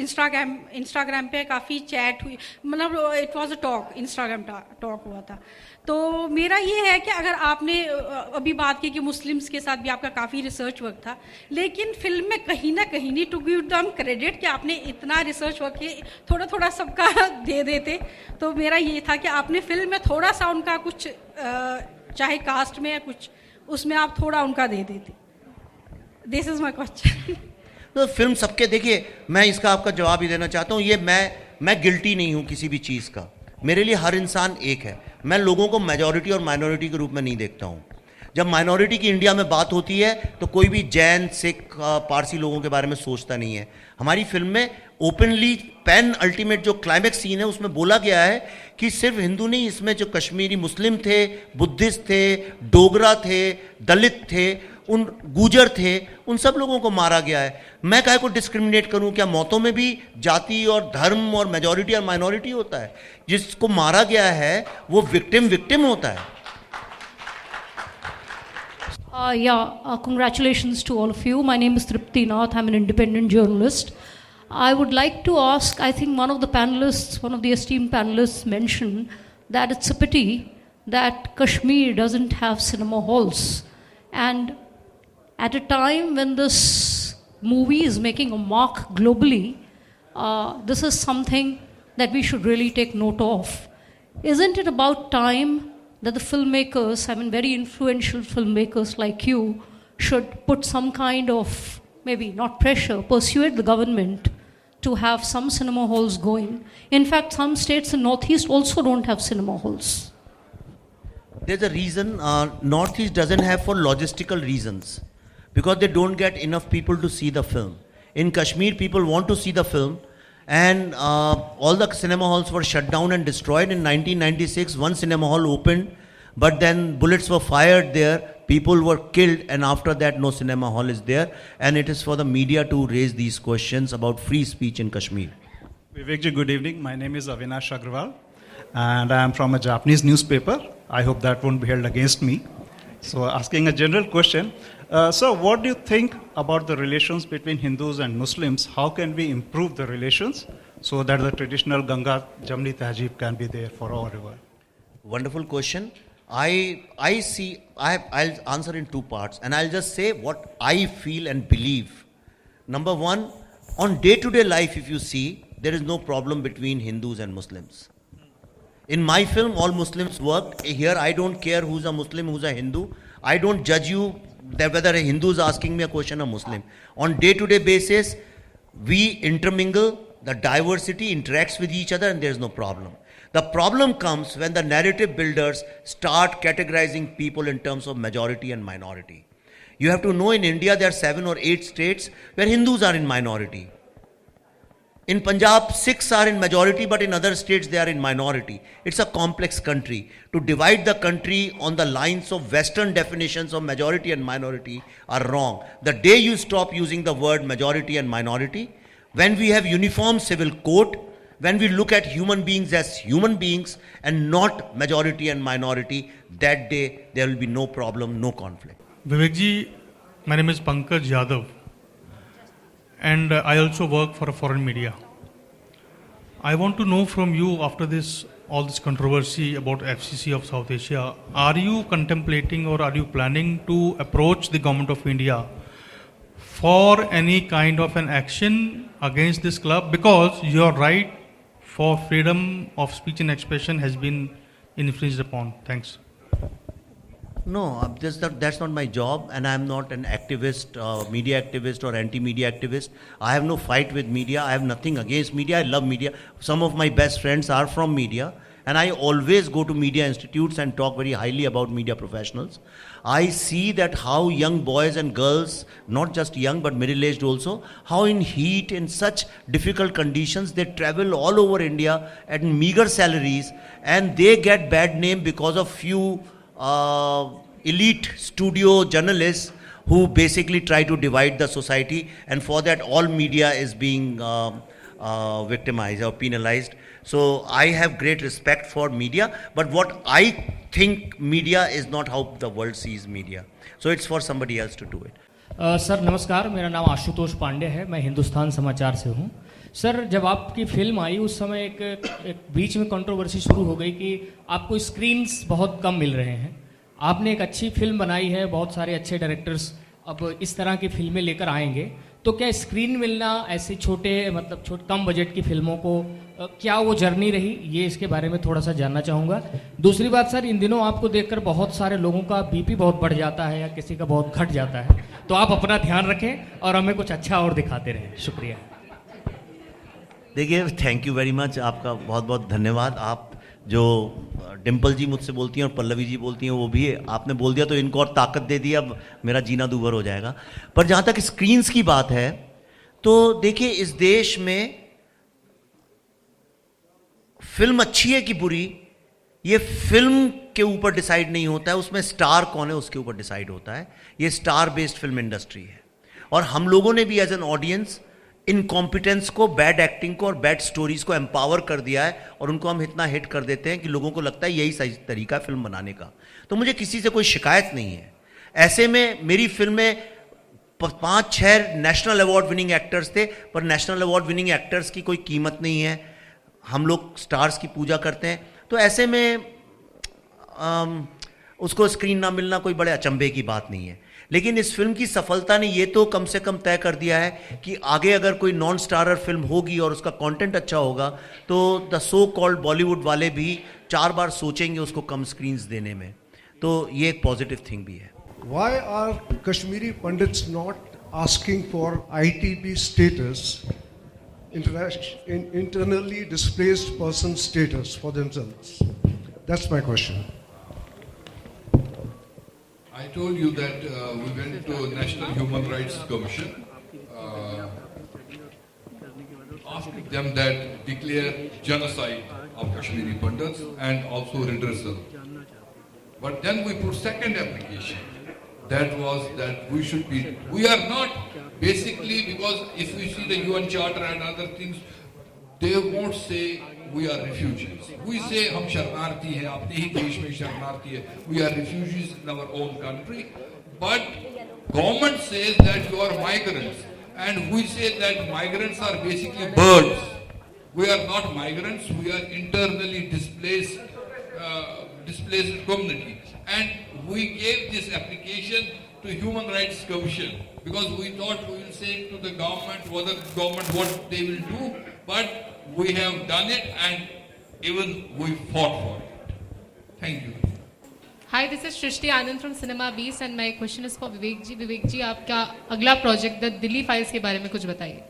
इंस्टाग्राम इंस्टाग्राम पे काफ़ी चैट हुई। मतलब it was a talk Instagram talk हुआ था। तो मेरा ये है कि अगर आपने अभी बात की कि मुस्लिम्स के साथ भी आपका काफ़ी रिसर्च वर्क था, लेकिन फ़िल्म में कहीं ना कहीं नहीं टू गिव दम क्रेडिट कि आपने इतना रिसर्च वर्क किया थोड़ा थोड़ा सबका <laughs> दे देते। तो मेरा ये था कि आपने फ़िल्म में थोड़ा सा उनका कुछ चाहे कास्ट में या कुछ, उसमें आप थोड़ा उनका दे देते। दिस इज़ माई क्वेश्चन तो फ़िल्म सबके, देखिए, मैं इसका आपका जवाब ही देना चाहता हूँ, ये मैं मैं गिल्टी नहीं हूँ किसी भी चीज़ का। मेरे लिए हर इंसान एक है। मैं लोगों को मेजॉरिटी और माइनॉरिटी के रूप में नहीं देखता हूँ। जब माइनॉरिटी की इंडिया में बात होती है तो कोई भी जैन, सिख पारसी लोगों के बारे में सोचता नहीं है। हमारी फ़िल्म में ओपनली पेन अल्टीमेट जो क्लाइमेक्स सीन है, उसमें बोला गया है कि सिर्फ़ हिंदू नहीं, इसमें जो कश्मीरी मुस्लिम थे, बुद्धिस्ट थे, डोगरा थे, दलित थे उन गुजर थे, उन सब लोगों को मारा गया है। मैं कहे को डिस्क्रिमिनेट करूँ? क्या मौतों में भी जाति और धर्म और मेजोरिटी और माइनॉरिटी होता है? जिसको मारा गया है, वो विक्टिम विक्टिम होता है। Congratulation to all of you my name Tripti Nath I am an independent journalist I would like to ask I think one of the panelist one of the panelist mention that it's pity that Kashmir doesn't have cinema halls and at a time when this movie is making a mark globally, uh, this is something that we should really take note of. Isn't it about time that the filmmakers, I mean, very influential filmmakers like you, should put some kind of maybe not pressure, persuade the government to have some cinema halls going? In fact, some states in Northeast also don't have cinema halls. There's a reason uh, Northeast doesn't have for logistical reasons because they don't get enough people to see the film. In Kashmir, people want to see the film, and uh, all the cinema halls were shut down and destroyed. In 1996, one cinema hall opened, but then bullets were fired there. People were killed, and after that, no cinema hall is there. And it is for the media to raise these questions about free speech in Kashmir. Vivekji, good evening. My name is Avinash Agrawal, and I am from a Japanese newspaper. I hope that won't be held against me. So, asking a general question. Uh, so, what do you think about the relations between Hindus and Muslims? How can we improve the relations so that the traditional Ganga Jamni Tehzeeb can be there for our river? Wonderful question. I I see. I I'll answer in two parts, and I'll just say what I feel and believe. Number one, on day-to-day life, if you see, there is no problem between Hindus and Muslims. In my film, all Muslims work. Here, I don't care who's a Muslim, who's a Hindu. I don't judge you that whether a Hindu is asking me a question or Muslim. On day-to-day basis, we intermingle. The diversity interacts with each other, and there's no problem. The problem comes when the narrative builders start categorizing people in terms of majority and minority. You have to know in India there are seven or eight states where Hindus are in minority. In Punjab, Sikhs are in majority, but in other states they are in minority. It's a complex country. To divide the country on the lines of Western definitions of majority and minority are wrong. The day you stop using the word majority and minority, when we have uniform civil code, when we look at human beings as human beings and not majority and minority, that day there will be no problem, no conflict. Vivek ji, my name is Pankaj Yadav, and I also work for a foreign media. I want to know from you after this all this controversy about FCC of South Asia, are you contemplating or are you planning to approach the government of India for any kind of an action against this club? Because your right for freedom of speech and expression has been infringed upon. Thanks. No, that's not, that's not my job, and I'm not an activist, uh, media activist, or anti media activist. I have no fight with media. I have nothing against media. I love media. Some of my best friends are from media, and I always go to media institutes and talk very highly about media professionals. I see that how young boys and girls, not just young but middle aged also, how in heat, in such difficult conditions, they travel all over India at meager salaries and they get bad name because of few uh, elite studio journalists who basically try to divide the society, and for that, all media is being um, uh, victimized or penalized. So I have great respect for media, but what I think media is not how the world sees media. So it's for somebody else to do it. Uh, sir नमस्कार मेरा नाम आशुतोष पांडे है मैं हिंदुस्तान समाचार से हूँ sir जब आपकी फ़िल्म आई उस समय एक, एक बीच में कंट्रोवर्सी शुरू हो गई कि आपको स्क्रीन्स बहुत कम मिल रहे हैं। आपने एक अच्छी फ़िल्म बनाई है बहुत सारे अच्छे डायरेक्टर्स अब इस तरह की फ़िल्में लेकर आएँगे। तो क्या स्क्रीन मिलना ऐसे छोटे मतलब छोटे कम बजट की फ़िल्मों को क्या वो जर्नी रही? ये इसके बारे में थोड़ा सा जानना चाहूँगा। दूसरी बात सर इन दिनों आपको देखकर बहुत सारे लोगों का बीपी बहुत बढ़ जाता है या किसी का बहुत घट जाता है। तो आप अपना ध्यान रखें और हमें कुछ अच्छा और दिखाते रहें। शुक्रिया। देखिए थैंक यू वेरी मच आपका बहुत बहुत धन्यवाद। आप जो डिम्पल जी मुझसे बोलती हैं और पल्लवी जी बोलती हैं, वो भी आपने बोल दिया तो इनको और ताकत दे दी, अब मेरा जीना दूभर हो जाएगा। पर जहाँ तक स्क्रीन्स की बात है तो देखिए, इस देश में फ़िल्म अच्छी है कि बुरी? ये फ़िल्म के ऊपर डिसाइड नहीं होता है, उसमें स्टार कौन है, उसके ऊपर डिसाइड होता है। ये स्टार बेस्ड फ़िल्म इंडस्ट्री है। और हम लोगों ने भी एज एन ऑडियंस इनकॉम्पिटेंस को बैड एक्टिंग को और बैड स्टोरीज को एम्पावर कर दिया है और उनको हम इतना हिट कर देते हैं कि लोगों को लगता है यही सही तरीका फ़िल्म बनाने का। तो मुझे किसी से कोई शिकायत नहीं है। ऐसे में मेरी फ़िल्म पाँच छह नेशनल अवार्ड विनिंग एक्टर्स थे पर नेशनल अवार्ड विनिंग एक्टर्स की कोई कीमत नहीं है। हम लोग स्टार्स की पूजा करते हैं। तो ऐसे में अम, उसको स्क्रीन ना मिलना कोई बड़े अचंभे की बात नहीं है। लेकिन इस फ़िल्म की सफलता ने यह तो कम से कम तय कर दिया है कि आगे अगर कोई नॉन स्टारर फ़िल्म होगी और उसका कंटेंट अच्छा होगा तो द सो कॉल्ड बॉलीवुड वाले भी चार बार सोचेंगे उसको कम स्क्रीन्स देने में। तो ये एक पॉजिटिव थिंग भी है। Why are Kashmiri Pandit not asking for I T P status internally displaced person status for that's my question I told you that uh, we went to National Human Rights Commission, uh, asking them that declare genocide of Kashmiri Pandits and also redressal. But then we put second application. That was that we should be, we are not basically because if we see the UN Charter and other things, they won't say we are refugees we say हम शरणार्थी हैं अपने ही देश में शरणार्थी है we are refugees in our own country but government says that you are migrants and we say that migrants are basically birds we are not migrants we are internally displaced displaced community and we gave this application to human rights commission because we thought we will say to the government whether government what they will do but we have done it and even we fought for it. Thank you. Hi, this is Shrishti Anand from Cinema Beast and my question is for Vivek ji. Vivek ji, आपका अगला project the Delhi files के बारे में कुछ बताइए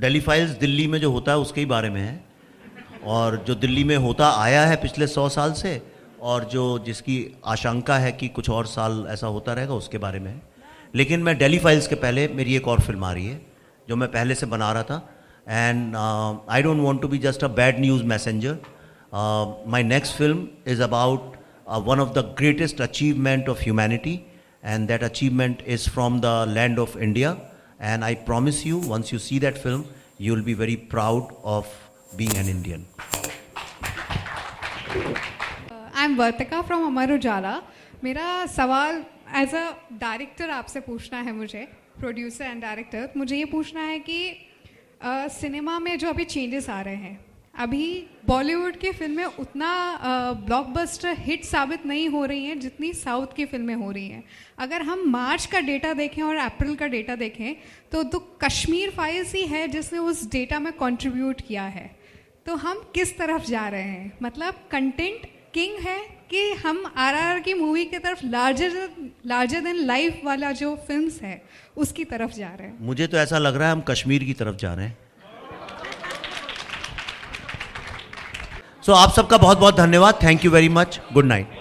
Delhi files Delhi में जो होता है उसके ही बारे में है और जो दिल्ली में होता आया है पिछले सौ साल से और जो जिसकी आशंका है कि कुछ और साल ऐसा होता रहेगा उसके बारे में लेकिन मैं डेली फाइल्स के पहले मेरी एक और फ़िल्म आ रही है जो मैं पहले से बना रहा था। And I don't want to be just a bad news messenger my next film is about one of the greatest achievement of humanity and that achievement is from the land of India and I promise you once you see that film you will be very proud of being an Indian I am Vartika from Amar Ujala मेरा सवाल as a director आपसे पूछना है मुझे। Producer and director मुझे ये पूछना है कि सिनेमा में जो अभी चेंजेस आ रहे हैं, अभी बॉलीवुड की फ़िल्में उतना ब्लॉकबस्टर हिट साबित नहीं हो रही हैं जितनी साउथ की फ़िल्में हो रही हैं। अगर हम मार्च का डेटा देखें और अप्रैल का डेटा देखें तो तो कश्मीर फाइल्स ही है जिसने उस डेटा में कंट्रीब्यूट किया है। तो हम किस तरफ़ जा रहे हैं? मतलब कंटेंट किंग है कि हम आरआरआर की मूवी की तरफ़ लार्जर लार्जर देन लाइफ वाला जो फिल्म्स है उसकी तरफ़ जा रहे हैं। मुझे तो ऐसा लग रहा है हम कश्मीर की तरफ़ जा रहे हैं। सो so, आप सबका बहुत बहुत धन्यवाद। Thank you very much good night